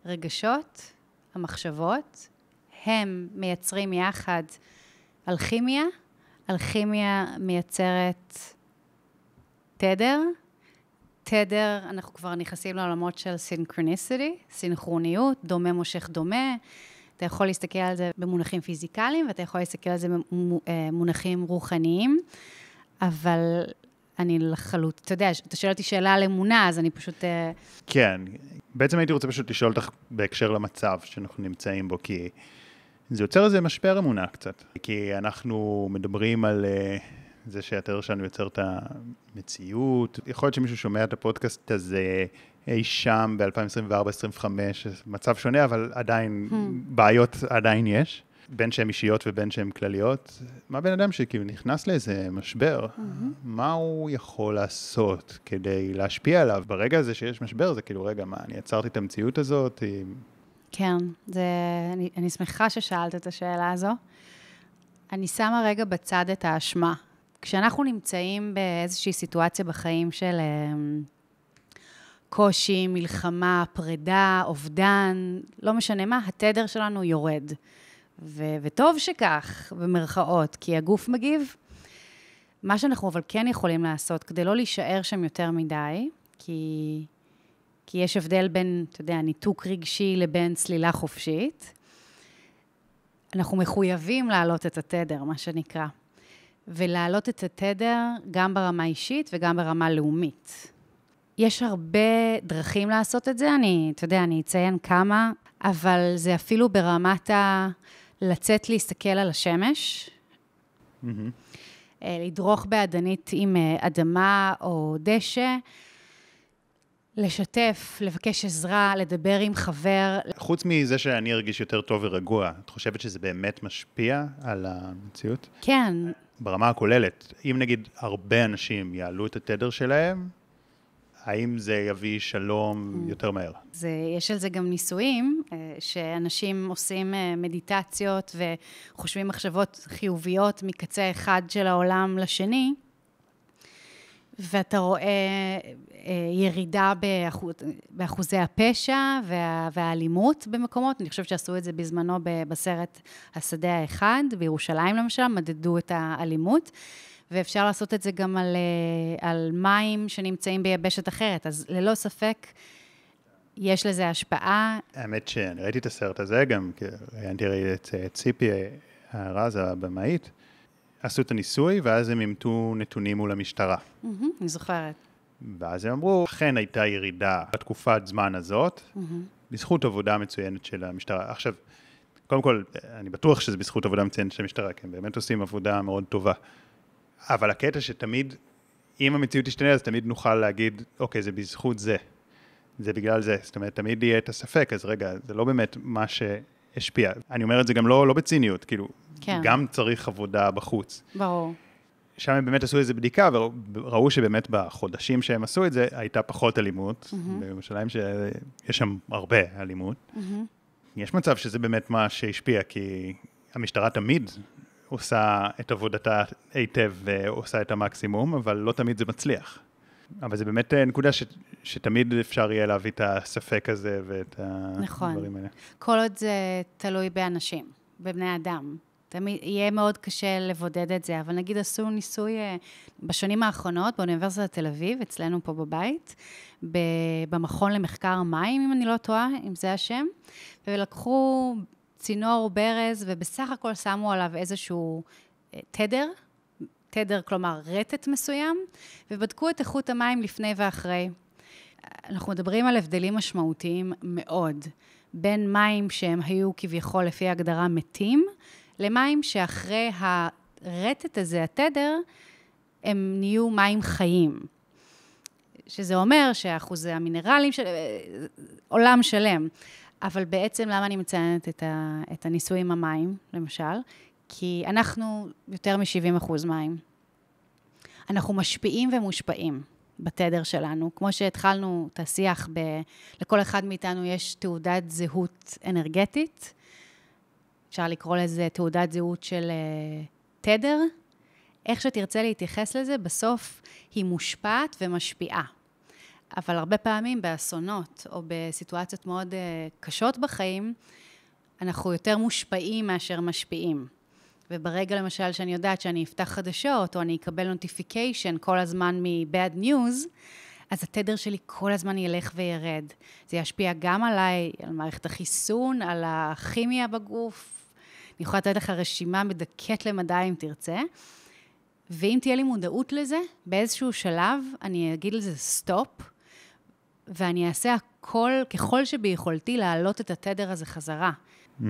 מהרגשות, המחשבות, הם מייצרים יחד אלכימיה, אלכימיה מייצרת תדר, תדר, אנחנו כבר נכנסים לעולמות של סינכרוניסיטי, סינכרוניות, דומה מושך דומה. אתה יכול להסתכל על זה במונחים פיזיקליים, ואתה יכול להסתכל על זה במונחים רוחניים, אבל אני לחלוט, אתה יודע, אתה שואל אותי שאלה על אמונה, אז אני פשוט... אה, כן, בעצם הייתי רוצה פשוט לשאול אותך בהקשר למצב שאנחנו נמצאים בו, כי זה יוצר איזה משבר אמונה קצת. כי אנחנו מדברים על uh, זה שהתדר שלנו יוצר את המציאות. יכול להיות שמישהו שומע את הפודקאסט הזה אי שם ב-2024-2025, מצב שונה, אבל עדיין, hmm. בעיות עדיין יש. בין שהן אישיות ובין שהן כלליות, מה בן אדם שכאילו נכנס לאיזה משבר, mm-hmm. מה הוא יכול לעשות כדי להשפיע עליו? ברגע הזה שיש משבר, זה כאילו, רגע, מה, אני עצרתי את המציאות הזאת? כן, זה, אני, אני שמחה ששאלת את השאלה הזו. אני שמה רגע בצד את האשמה. כשאנחנו נמצאים באיזושהי סיטואציה בחיים של אמ, קושי, מלחמה, פרידה, אובדן, לא משנה מה, התדר שלנו יורד. ו- וטוב שכך, במרכאות, כי הגוף מגיב. מה שאנחנו אבל כן יכולים לעשות, כדי לא להישאר שם יותר מדי, כי, כי יש הבדל בין, אתה יודע, ניתוק רגשי לבין צלילה חופשית, אנחנו מחויבים להעלות את התדר, מה שנקרא. ולהעלות את התדר גם ברמה אישית וגם ברמה לאומית. יש הרבה דרכים לעשות את זה, אני, אתה יודע, אני אציין כמה, אבל זה אפילו ברמת ה... לצאת להסתכל על השמש, mm-hmm. לדרוך באדנית עם אה, אדמה או דשא, לשתף, לבקש עזרה, לדבר עם חבר. חוץ מזה שאני ארגיש יותר טוב ורגוע, את חושבת שזה באמת משפיע על המציאות? כן. ברמה הכוללת, אם נגיד הרבה אנשים יעלו את התדר שלהם, האם זה יביא שלום mm. יותר מהר? זה, יש על זה גם ניסויים, אה, שאנשים עושים אה, מדיטציות וחושבים מחשבות חיוביות מקצה אחד של העולם לשני, ואתה רואה אה, ירידה באחוז, באחוזי הפשע וה, והאלימות במקומות. אני חושבת שעשו את זה בזמנו בסרט השדה האחד, בירושלים למשל, מדדו את האלימות. ואפשר לעשות את זה גם על, אה, על מים שנמצאים ביבשת אחרת. אז ללא ספק, יש לזה השפעה. האמת שאני ראיתי את הסרט הזה גם, כי ראיינתי את אה, ציפי הרז, הבמאית. עשו את הניסוי, ואז הם אימתו נתונים מול המשטרה. Mm-hmm, אני זוכרת. ואז הם אמרו, אכן הייתה ירידה בתקופת זמן הזאת, mm-hmm. בזכות עבודה מצוינת של המשטרה. עכשיו, קודם כל, אני בטוח שזה בזכות עבודה מצוינת של המשטרה, כי הם באמת עושים עבודה מאוד טובה. אבל הקטע שתמיד, אם המציאות תשתנה, אז תמיד נוכל להגיד, אוקיי, זה בזכות זה. זה בגלל זה. זאת אומרת, תמיד יהיה את הספק, אז רגע, זה לא באמת מה שהשפיע. אני אומר את זה גם לא, לא בציניות, כאילו, כן. גם צריך עבודה בחוץ. ברור. שם הם באמת עשו איזו בדיקה, וראו שבאמת בחודשים שהם עשו את זה, הייתה פחות אלימות. Mm-hmm. בירושלים שיש שם הרבה אלימות. Mm-hmm. יש מצב שזה באמת מה שהשפיע, כי המשטרה תמיד עושה את עבודתה היטב ועושה את המקסימום, אבל לא תמיד זה מצליח. אבל זה באמת אה, נקודה ש, שתמיד אפשר יהיה להביא את הספק הזה ואת נכון. הדברים האלה. נכון. כל עוד זה תלוי באנשים, בבני אדם. תמיד יהיה מאוד קשה לבודד את זה, אבל נגיד עשו ניסוי אה, בשנים האחרונות באוניברסיטת תל אביב, אצלנו פה בבית, במכון למחקר מים, אם אני לא טועה, אם זה השם, ולקחו צינור ברז, ובסך הכל שמו עליו איזשהו אה, תדר, תדר, כלומר רטט מסוים, ובדקו את איכות המים לפני ואחרי. אנחנו מדברים על הבדלים משמעותיים מאוד, בין מים שהם היו כביכול לפי ההגדרה מתים, למים שאחרי הרטט הזה, התדר, הם נהיו מים חיים. שזה אומר שאחוזי המינרלים, של... עולם שלם. אבל בעצם למה אני מציינת את, ה, את הניסוי עם המים, למשל? כי אנחנו יותר מ-70 אחוז מים. אנחנו משפיעים ומושפעים בתדר שלנו. כמו שהתחלנו את השיח, ב, לכל אחד מאיתנו יש תעודת זהות אנרגטית. אפשר לקרוא לזה תעודת זהות של uh, תדר. איך שתרצה להתייחס לזה, בסוף היא מושפעת ומשפיעה. אבל הרבה פעמים באסונות או בסיטואציות מאוד uh, קשות בחיים, אנחנו יותר מושפעים מאשר משפיעים. וברגע למשל שאני יודעת שאני אפתח חדשות, או אני אקבל נוטיפיקיישן כל הזמן מ-bad news, אז התדר שלי כל הזמן ילך וירד. זה ישפיע גם עליי, על מערכת החיסון, על הכימיה בגוף. אני יכולה לתת לך רשימה מדכאת למדי אם תרצה. ואם תהיה לי מודעות לזה, באיזשהו שלב אני אגיד לזה סטופ, ואני אעשה הכל, ככל שביכולתי, להעלות את התדר הזה חזרה. Mm-hmm.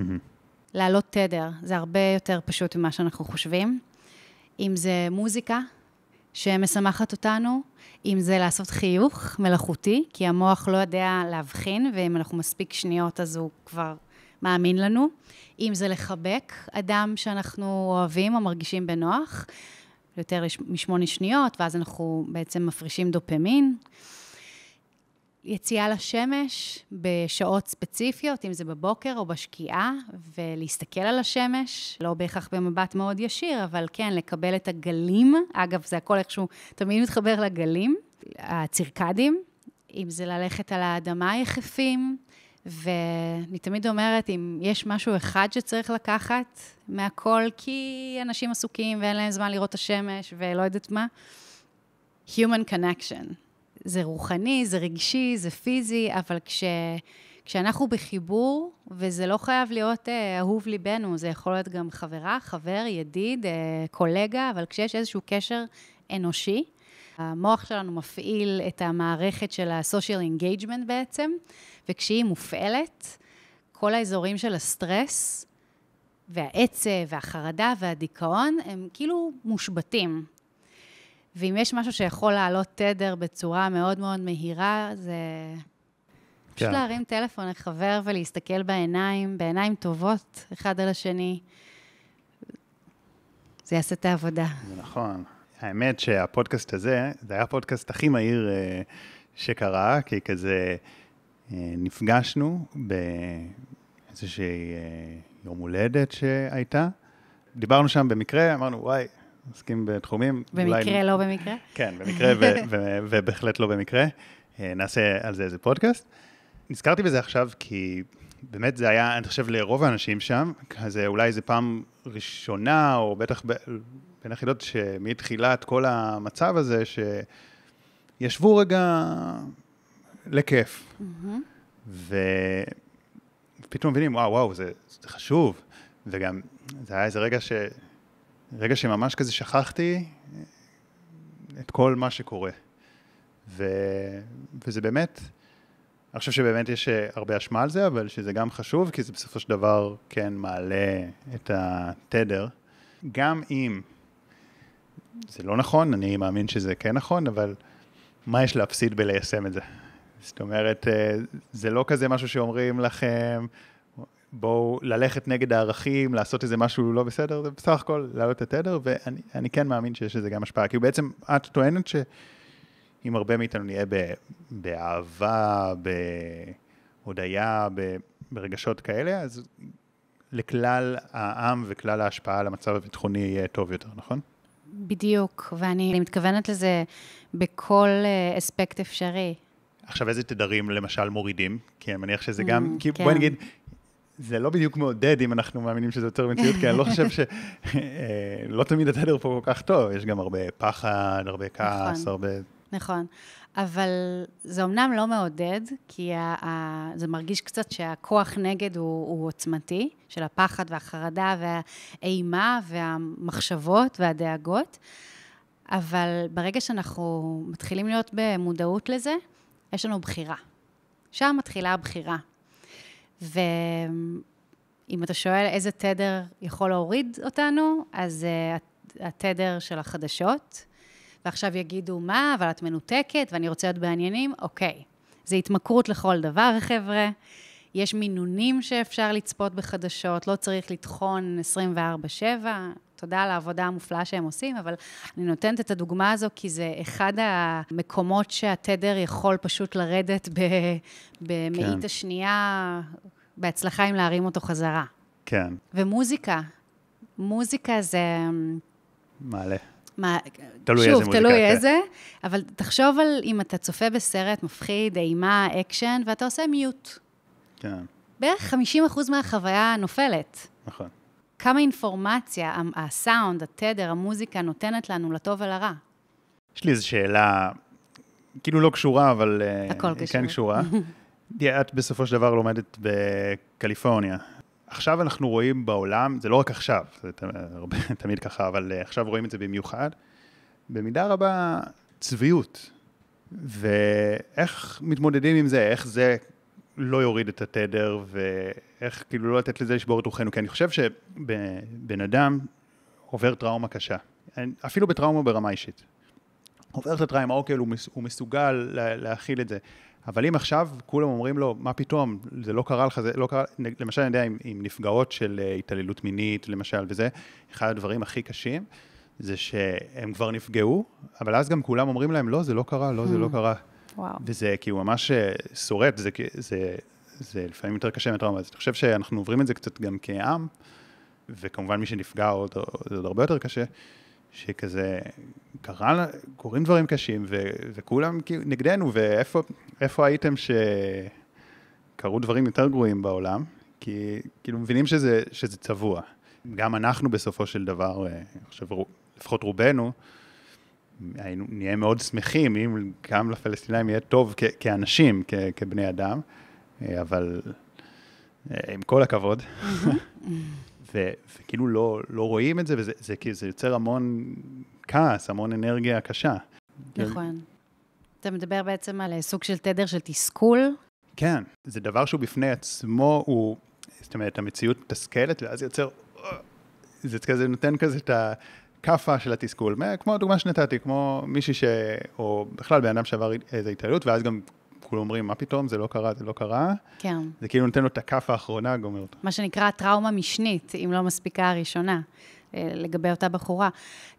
להעלות תדר, זה הרבה יותר פשוט ממה שאנחנו חושבים. אם זה מוזיקה שמשמחת אותנו, אם זה לעשות חיוך מלאכותי, כי המוח לא יודע להבחין, ואם אנחנו מספיק שניות אז הוא כבר מאמין לנו. אם זה לחבק אדם שאנחנו אוהבים או מרגישים בנוח, יותר משמונה שניות, ואז אנחנו בעצם מפרישים דופמין. יציאה לשמש בשעות ספציפיות, אם זה בבוקר או בשקיעה, ולהסתכל על השמש, לא בהכרח במבט מאוד ישיר, אבל כן, לקבל את הגלים. אגב, זה הכל איכשהו תמיד מתחבר לגלים. הצירקדים, אם זה ללכת על האדמה יחפים, ואני תמיד אומרת, אם יש משהו אחד שצריך לקחת מהכל, כי אנשים עסוקים ואין להם זמן לראות את השמש ולא יודעת מה, Human Connection. זה רוחני, זה רגשי, זה פיזי, אבל כש, כשאנחנו בחיבור, וזה לא חייב להיות אה, אהוב ליבנו, זה יכול להיות גם חברה, חבר, ידיד, אה, קולגה, אבל כשיש איזשהו קשר אנושי, המוח שלנו מפעיל את המערכת של ה-social engagement בעצם, וכשהיא מופעלת, כל האזורים של הסטרס והעצב והחרדה והדיכאון הם כאילו מושבתים. ואם יש משהו שיכול לעלות תדר בצורה מאוד מאוד מהירה, זה פשוט כן. להרים טלפון לחבר ולהסתכל בעיניים, בעיניים טובות, אחד על השני. זה יעשה את העבודה. זה נכון. האמת שהפודקאסט הזה, זה היה הפודקאסט הכי מהיר uh, שקרה, כי כזה uh, נפגשנו באיזושהי uh, יום הולדת שהייתה. דיברנו שם במקרה, אמרנו, וואי, עוסקים בתחומים. במקרה, אולי... לא במקרה? כן, במקרה ובהחלט לא במקרה. נעשה על זה איזה פודקאסט. נזכרתי בזה עכשיו כי באמת זה היה, אני חושב, לרוב האנשים שם, כזה אולי זו פעם ראשונה, או בטח בין היחידות שמתחילת כל המצב הזה, שישבו רגע לכיף. Mm-hmm. ופתאום מבינים, וואו, וואו, זה, זה חשוב. וגם, זה היה איזה רגע ש... רגע שממש כזה שכחתי את כל מה שקורה. ו... וזה באמת, אני חושב שבאמת יש הרבה אשמה על זה, אבל שזה גם חשוב, כי זה בסופו של דבר כן מעלה את התדר. גם אם זה לא נכון, אני מאמין שזה כן נכון, אבל מה יש להפסיד בליישם את זה? זאת אומרת, אה, זה לא כזה משהו שאומרים לכם, בואו ללכת נגד הערכים, לעשות איזה משהו לא בסדר, זה בסך הכל להעלות את התדר, ואני כן מאמין שיש לזה גם השפעה. כי בעצם את טוענת שאם הרבה מאיתנו נהיה באהבה, בהודיה, ברגשות כאלה, אז לכלל העם וכלל ההשפעה על המצב הביטחוני יהיה טוב יותר, נכון? בדיוק, ואני מתכוונת לזה בכל אה, אספקט אפשרי. עכשיו, איזה תדרים למשל מורידים? כי אני מניח שזה גם, mm, כי כן. בואי נגיד, זה לא בדיוק מעודד אם אנחנו מאמינים שזה יותר מציאות, כי אני לא חושב ש... אה, לא תמיד התדר פה כל כך טוב, יש גם הרבה פחד, הרבה כעס, נכון, הרבה... נכון, אבל זה אמנם לא מעודד, כי ה- ה- זה מרגיש קצת שהכוח נגד הוא, הוא עוצמתי, של הפחד והחרדה והאימה והמחשבות והדאגות, אבל ברגע שאנחנו מתחילים להיות במודעות לזה, יש לנו בחירה. שם מתחילה הבחירה. ואם אתה שואל איזה תדר יכול להוריד אותנו, אז uh, התדר של החדשות, ועכשיו יגידו, מה, אבל את מנותקת ואני רוצה להיות בעניינים, אוקיי. זה התמכרות לכל דבר, חבר'ה. יש מינונים שאפשר לצפות בחדשות, לא צריך לטחון 24-7. תודה על העבודה המופלאה שהם עושים, אבל אני נותנת את הדוגמה הזו כי זה אחד המקומות שהתדר יכול פשוט לרדת במאית כן. השנייה, בהצלחה עם להרים אותו חזרה. כן. ומוזיקה, מוזיקה זה... מעלה. מה, תלוי שוב, איזה מוזיקה. תלוי איזה, אבל תחשוב על אם אתה צופה בסרט מפחיד, אימה, אקשן, ואתה עושה mute. כן. בערך 50% מהחוויה נופלת. נכון. כמה אינפורמציה הסאונד, התדר, המוזיקה נותנת לנו לטוב ולרע. יש לי איזו שאלה, כאילו לא קשורה, אבל... אה, הכל קשור. כן קשורה. את בסופו של דבר לומדת בקליפורניה. עכשיו אנחנו רואים בעולם, זה לא רק עכשיו, זה תמיד ככה, אבל אה, עכשיו רואים את זה במיוחד, במידה רבה צביעות. ואיך מתמודדים עם זה, איך זה לא יוריד את התדר, ואיך כאילו לא לתת לזה לשבור את רוחנו, כי אני חושב שבן אדם עובר טראומה קשה, אפילו בטראומה ברמה אישית. עובר את הטראומה, אוקיי, הוא, הוא מסוגל להכיל את זה. אבל אם עכשיו כולם אומרים לו, מה פתאום, זה לא קרה לך, זה לא קרה, למשל, אני יודע, עם, עם נפגעות של אה, התעללות מינית, למשל, וזה, אחד הדברים הכי קשים, זה שהם כבר נפגעו, אבל אז גם כולם אומרים להם, לא, זה לא קרה, לא, זה לא hmm. קרה. וואו. וזה כאילו ממש אה, שורט, זה, זה, זה לפעמים יותר קשה מטראומה. אז אני חושב שאנחנו עוברים את זה קצת גם כעם, וכמובן מי שנפגע עוד, זה עוד הרבה יותר קשה, שכזה, קרה, קורים דברים קשים, ו, וכולם כאילו נגדנו, ואיפה הייתם שקרו דברים יותר גרועים בעולם? כי כאילו מבינים שזה, שזה צבוע. גם אנחנו בסופו של דבר, אה, אני חושב, לפחות רובנו, היינו, נהיה מאוד שמחים אם גם לפלסטינאים יהיה טוב כ- כאנשים, כ- כבני אדם, אה, אבל אה, עם כל הכבוד. ו- וכאילו לא, לא רואים את זה, וזה זה, זה, זה יוצר המון כעס, המון אנרגיה קשה. נכון. אתה מדבר בעצם על סוג של תדר של תסכול? כן, זה דבר שהוא בפני עצמו, הוא, זאת אומרת, המציאות מתסכלת, ואז יוצר, זה כזה נותן כזה את ה... כאפה של התסכול, כמו הדוגמה שנתתי, כמו מישהי ש... או בכלל בן אדם שעבר איזו התעללות, ואז גם כולם אומרים, מה פתאום, זה לא קרה, זה לא קרה. כן. זה כאילו נותן לו את הכאפה האחרונה, גומר אותו. מה שנקרא טראומה משנית, אם לא מספיקה הראשונה, אה, לגבי אותה בחורה.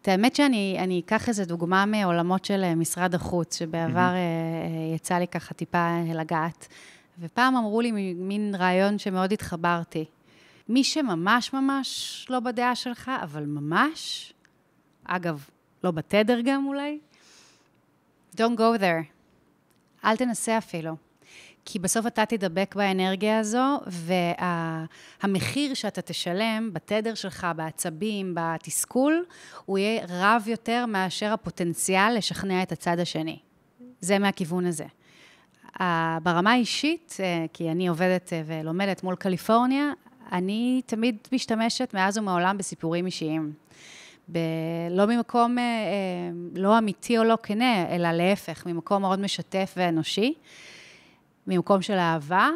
את האמת שאני אקח איזו דוגמה מעולמות של אה, משרד החוץ, שבעבר mm-hmm. יצא לי ככה טיפה לגעת, ופעם אמרו לי מין רעיון שמאוד התחברתי. מי שממש ממש לא בדעה שלך, אבל ממש, אגב, לא בתדר גם אולי, Don't go there. אל תנסה אפילו. כי בסוף אתה תדבק באנרגיה הזו, והמחיר שאתה תשלם בתדר שלך, בעצבים, בתסכול, הוא יהיה רב יותר מאשר הפוטנציאל לשכנע את הצד השני. זה מהכיוון הזה. ברמה האישית, אה, כי אני עובדת אה, ולומדת מול קליפורניה, אני תמיד משתמשת מאז ומעולם בסיפורים אישיים. ב- לא ממקום אה, אה, לא אמיתי או לא כנה, אלא להפך, ממקום מאוד משתף ואנושי, ממקום של אהבה,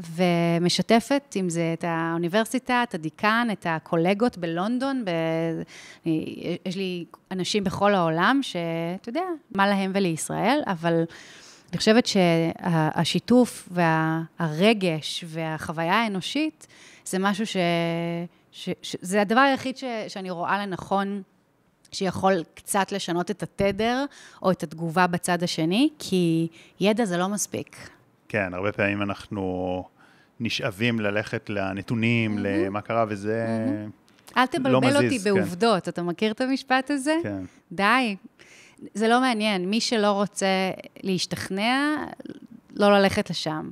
ומשתפת, אם זה את האוניברסיטה, את הדיקן, את הקולגות בלונדון, ב... יש לי אנשים בכל העולם שאתה יודע, מה להם ולישראל, אבל אני חושבת שהשיתוף והרגש והחוויה האנושית זה משהו ש... ש, ש, זה הדבר היחיד ש, שאני רואה לנכון שיכול קצת לשנות את התדר או את התגובה בצד השני, כי ידע זה לא מספיק. כן, הרבה פעמים אנחנו נשאבים ללכת לנתונים, mm-hmm. למה קרה, וזה mm-hmm. אל תבלבל לא מזיז, אותי כן. בעובדות, אתה מכיר את המשפט הזה? כן. די. זה לא מעניין, מי שלא רוצה להשתכנע, לא ללכת לשם.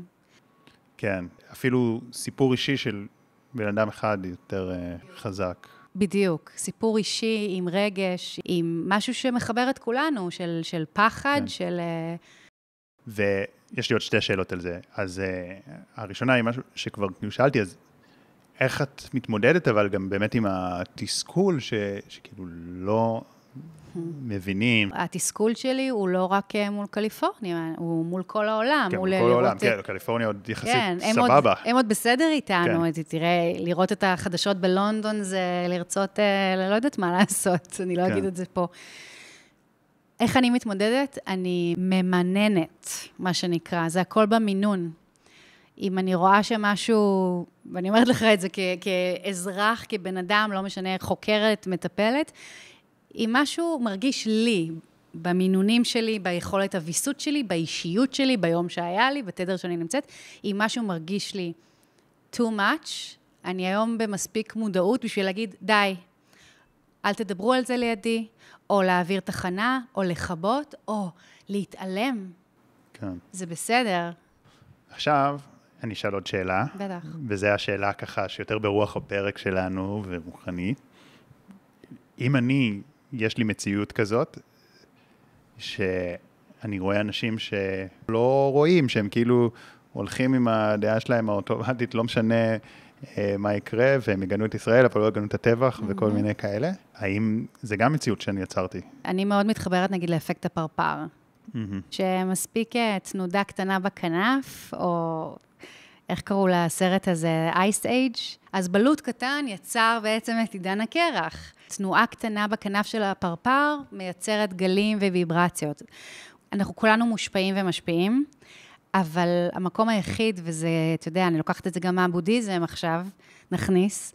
כן, אפילו סיפור אישי של בן אדם אחד יותר uh, חזק. בדיוק, סיפור אישי עם רגש, עם משהו שמחבר את כולנו, של, של פחד, כן. של... Uh... ויש לי עוד שתי שאלות על זה. אז uh, הראשונה היא משהו שכבר כאילו שאלתי, אז איך את מתמודדת, אבל גם באמת עם התסכול, ש, שכאילו לא, מבינים. התסכול שלי הוא לא רק אה, מול קליפורניה, הוא מול כל העולם. כן, מול כל העולם, כן, קליפורניה עוד יחסית כן, סבבה. עוד, הם עוד בסדר איתנו, כן. תראה, לראות את החדשות בלונדון זה לרצות, אה, לא יודעת מה לעשות, אני לא כן. אגיד את זה פה. איך אני מתמודדת? אני ממננת, מה שנקרא, זה הכל במינון. אם אני רואה שמשהו, ואני אומרת לך את זה כ- כאזרח, כבן אדם, לא משנה, חוקרת, מטפלת, אם משהו מרגיש לי, במינונים שלי, ביכולת הוויסות שלי, באישיות שלי, ביום שהיה לי, בתדר שאני נמצאת, אם משהו מרגיש לי too much, אני היום במספיק מודעות בשביל להגיד, די, אל תדברו על זה לידי, או להעביר תחנה, או לכבות, או להתעלם. כן. זה בסדר. עכשיו, אני אשאל עוד שאלה. בטח. וזו השאלה ככה שיותר ברוח הפרק שלנו ורוחנית. אם אני, יש לי מציאות כזאת, שאני רואה אנשים שלא רואים, שהם כאילו הולכים עם הדעה שלהם האוטומטית, לא משנה אה, מה יקרה, והם יגנו את ישראל, אבל לא יגנו את הטבח mm-hmm. וכל מיני כאלה. האם זה גם מציאות שאני יצרתי? אני מאוד מתחברת, נגיד, לאפקט הפרפר. Mm-hmm. שמספיק אה, תנודה קטנה בכנף, או איך קראו לסרט הזה? אייס אייג'. אז בלוט קטן יצר בעצם את עידן הקרח. תנועה קטנה בכנף של הפרפר מייצרת גלים וויברציות. אנחנו כולנו מושפעים ומשפיעים, אבל המקום היחיד, וזה, אתה יודע, אני לוקחת את זה גם מהבודהיזם עכשיו, נכניס,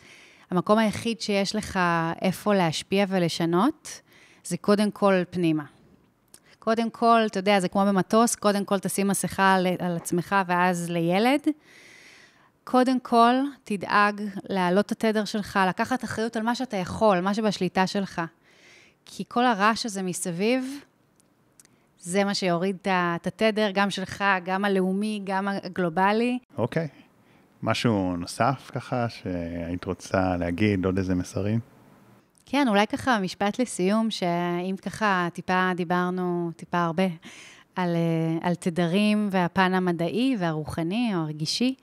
המקום היחיד שיש לך איפה להשפיע ולשנות, זה קודם כל פנימה. קודם כל, אתה יודע, זה כמו במטוס, קודם כל תשים מסכה על, על עצמך ואז לילד. קודם כל, תדאג להעלות את התדר שלך, לקחת אחריות על מה שאתה יכול, מה שבשליטה שלך. כי כל הרעש הזה מסביב, זה מה שיוריד את התדר, גם שלך, גם הלאומי, גם הגלובלי. אוקיי. Okay. משהו נוסף ככה שהיית רוצה להגיד, עוד איזה מסרים? כן, אולי ככה משפט לסיום, שאם ככה טיפה דיברנו, טיפה הרבה, על, אה, על תדרים והפן המדעי והרוחני או הרגישי,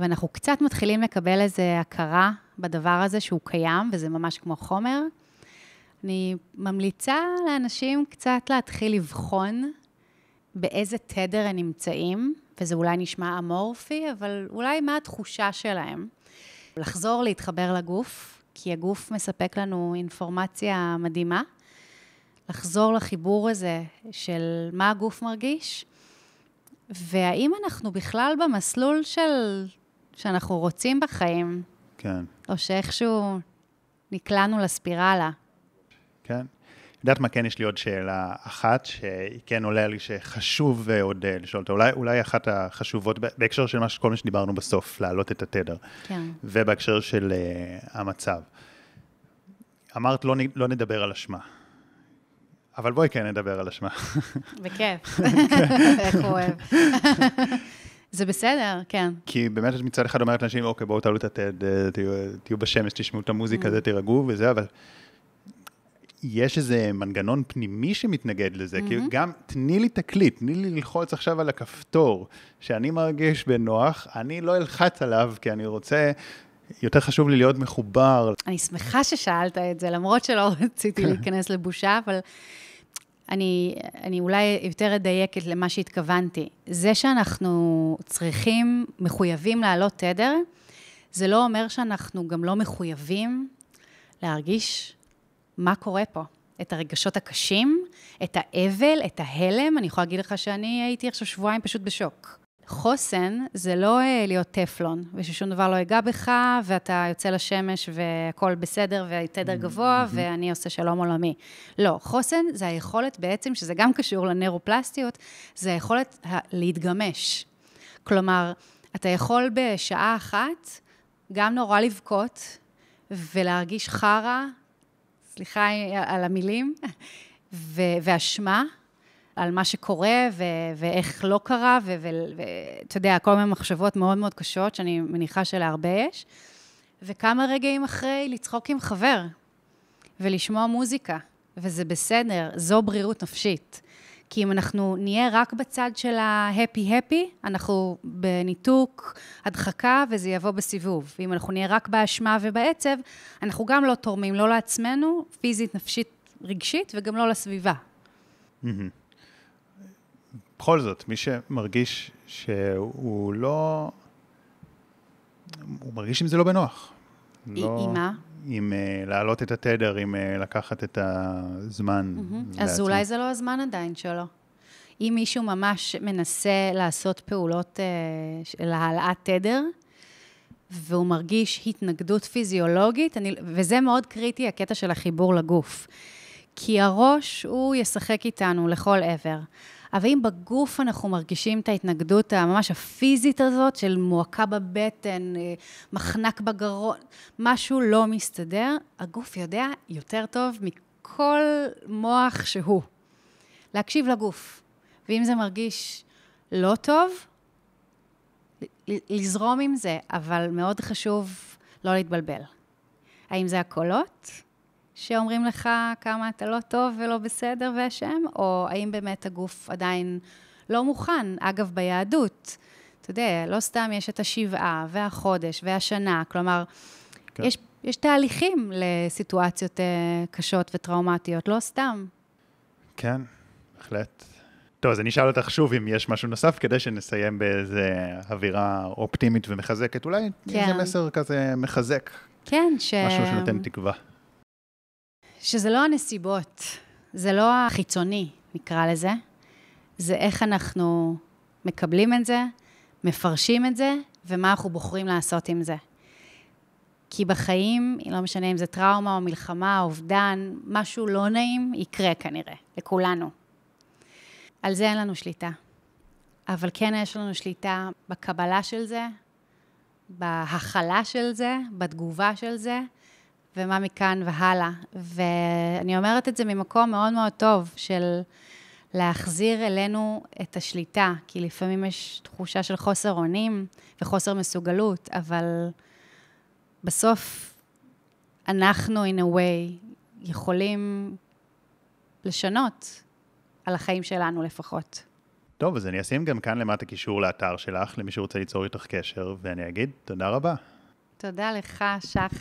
ואנחנו קצת מתחילים לקבל איזו הכרה בדבר הזה שהוא קיים, וזה ממש כמו חומר. אני ממליצה לאנשים קצת להתחיל לבחון באיזה תדר הם נמצאים, וזה אולי נשמע אמורפי, אבל אולי מה התחושה שלהם. לחזור להתחבר לגוף, כי הגוף מספק לנו אינפורמציה מדהימה. לחזור לחיבור הזה של מה הגוף מרגיש, והאם אנחנו בכלל במסלול של שאנחנו רוצים בחיים. כן. או שאיכשהו נקלענו לספירלה. כן. יודעת מה, כן, יש לי עוד שאלה אחת, שהיא כן עולה לי שחשוב עוד אה, לשאול אותה. אולי, אולי אחת החשובות, בהקשר של מה, כל מה שדיברנו בסוף, להעלות את התדר. כן. ובהקשר של uh, המצב. אמרת, לא, לא נדבר על אשמה. אבל בואי כן נדבר על אשמה. בכיף. איך הוא אוהב. זה בסדר, כן. כי באמת את מצד אחד אומרת לאנשים, אוקיי, בואו תעלו את התד, אה, תהיו, תהיו בשמש, תשמעו את המוזיקה, mm. זה תירגעו וזה, אבל יש איזה מנגנון פנימי שמתנגד לזה, mm-hmm. כי גם, תני לי תקליט, תני לי ללחוץ עכשיו על הכפתור, שאני מרגיש בנוח, אני לא אלחץ עליו, כי אני רוצה... יותר חשוב לי להיות מחובר. אני שמחה ששאלת את זה, למרות שלא רציתי להיכנס לבושה, אבל אני, אני אולי יותר אדייקת למה שהתכוונתי. זה שאנחנו צריכים, מחויבים לעלות תדר, זה לא אומר שאנחנו גם לא מחויבים להרגיש מה קורה פה. את הרגשות הקשים, את האבל, את ההלם. אני יכולה להגיד לך שאני הייתי עכשיו שבועיים פשוט בשוק. חוסן זה לא אה, להיות טפלון, וששום דבר לא ייגע בך, ואתה יוצא לשמש והכול בסדר, ותדר mm-hmm. גבוה, mm-hmm. ואני עושה שלום עולמי. לא, חוסן זה היכולת בעצם, שזה גם קשור לנeuropלסטיות, זה היכולת להתגמש. כלומר, אתה יכול בשעה אחת גם נורא לבכות ולהרגיש חרא, סליחה על המילים, ואשמה, על מה שקורה ו- ואיך לא קרה, ואתה יודע, כל מיני מחשבות מאוד מאוד קשות, שאני מניחה שלהרבה יש, וכמה רגעים אחרי לצחוק עם חבר ולשמוע מוזיקה, וזה בסדר, זו בריאות נפשית. כי אם אנחנו נהיה רק בצד של ההפי-הפי, אנחנו בניתוק, הדחקה, וזה יבוא בסיבוב. ואם אנחנו נהיה רק באשמה ובעצב, אנחנו גם לא תורמים, לא לעצמנו, פיזית, נפשית, רגשית, וגם לא לסביבה. Mm-hmm. בכל זאת, מי שמרגיש שהוא לא... הוא מרגיש עם זה לא בנוח. לא, עם מה? עם uh, להעלות את התדר, עם uh, לקחת את הזמן. Mm-hmm. אז אולי זה לא הזמן עדיין שלו. אם מישהו ממש מנסה לעשות פעולות uh, של העלאת תדר, והוא מרגיש התנגדות פיזיולוגית, אני, וזה מאוד קריטי, הקטע של החיבור לגוף. כי הראש, הוא ישחק איתנו לכל עבר. אבל אם בגוף אנחנו מרגישים את ההתנגדות הממש הפיזית הזאת של מועקה בבטן, אה, מחנק בגרון, משהו לא מסתדר, הגוף יודע יותר טוב מכל מוח שהוא. להקשיב לגוף. ואם זה מרגיש לא טוב, לזרום עם זה, אבל מאוד חשוב לא להתבלבל. האם זה הקולות שאומרים לך כמה אתה לא טוב ולא בסדר ואשם, או האם באמת הגוף עדיין לא מוכן? אגב, ביהדות, אתה יודע, לא סתם יש את השבעה והחודש והשנה, כלומר, כן. יש, יש תהליכים לסיטואציות uh, קשות וטראומטיות, לא סתם. כן, בהחלט. טוב, אז אני אשאל אותך שוב אם יש משהו נוסף, כדי שנסיים באיזה אווירה אופטימית ומחזקת. אולי כן. איזה מסר כזה מחזק. כן, ש... משהו שנותן תקווה. שזה לא הנסיבות, זה לא החיצוני, נקרא לזה. זה איך אנחנו מקבלים את זה, מפרשים את זה, ומה אנחנו בוחרים לעשות עם זה. כי בחיים, לא משנה אם זה טראומה או מלחמה, אובדן, משהו לא נעים, יקרה כנראה, לכולנו. על זה אין לנו שליטה. אבל כן יש לנו שליטה בקבלה של זה, בהכלה של זה, בתגובה של זה, ומה מכאן והלאה. ואני אומרת את זה ממקום מאוד מאוד טוב של להחזיר אלינו את השליטה, כי לפעמים יש תחושה של חוסר אונים וחוסר מסוגלות, אבל בסוף אנחנו, in a way, יכולים לשנות על החיים שלנו לפחות. טוב, אז אני אשים גם כאן למטה קישור לאתר שלך, למי שרוצה ליצור איתך קשר, ואני אגיד תודה רבה. תודה לך, שחר.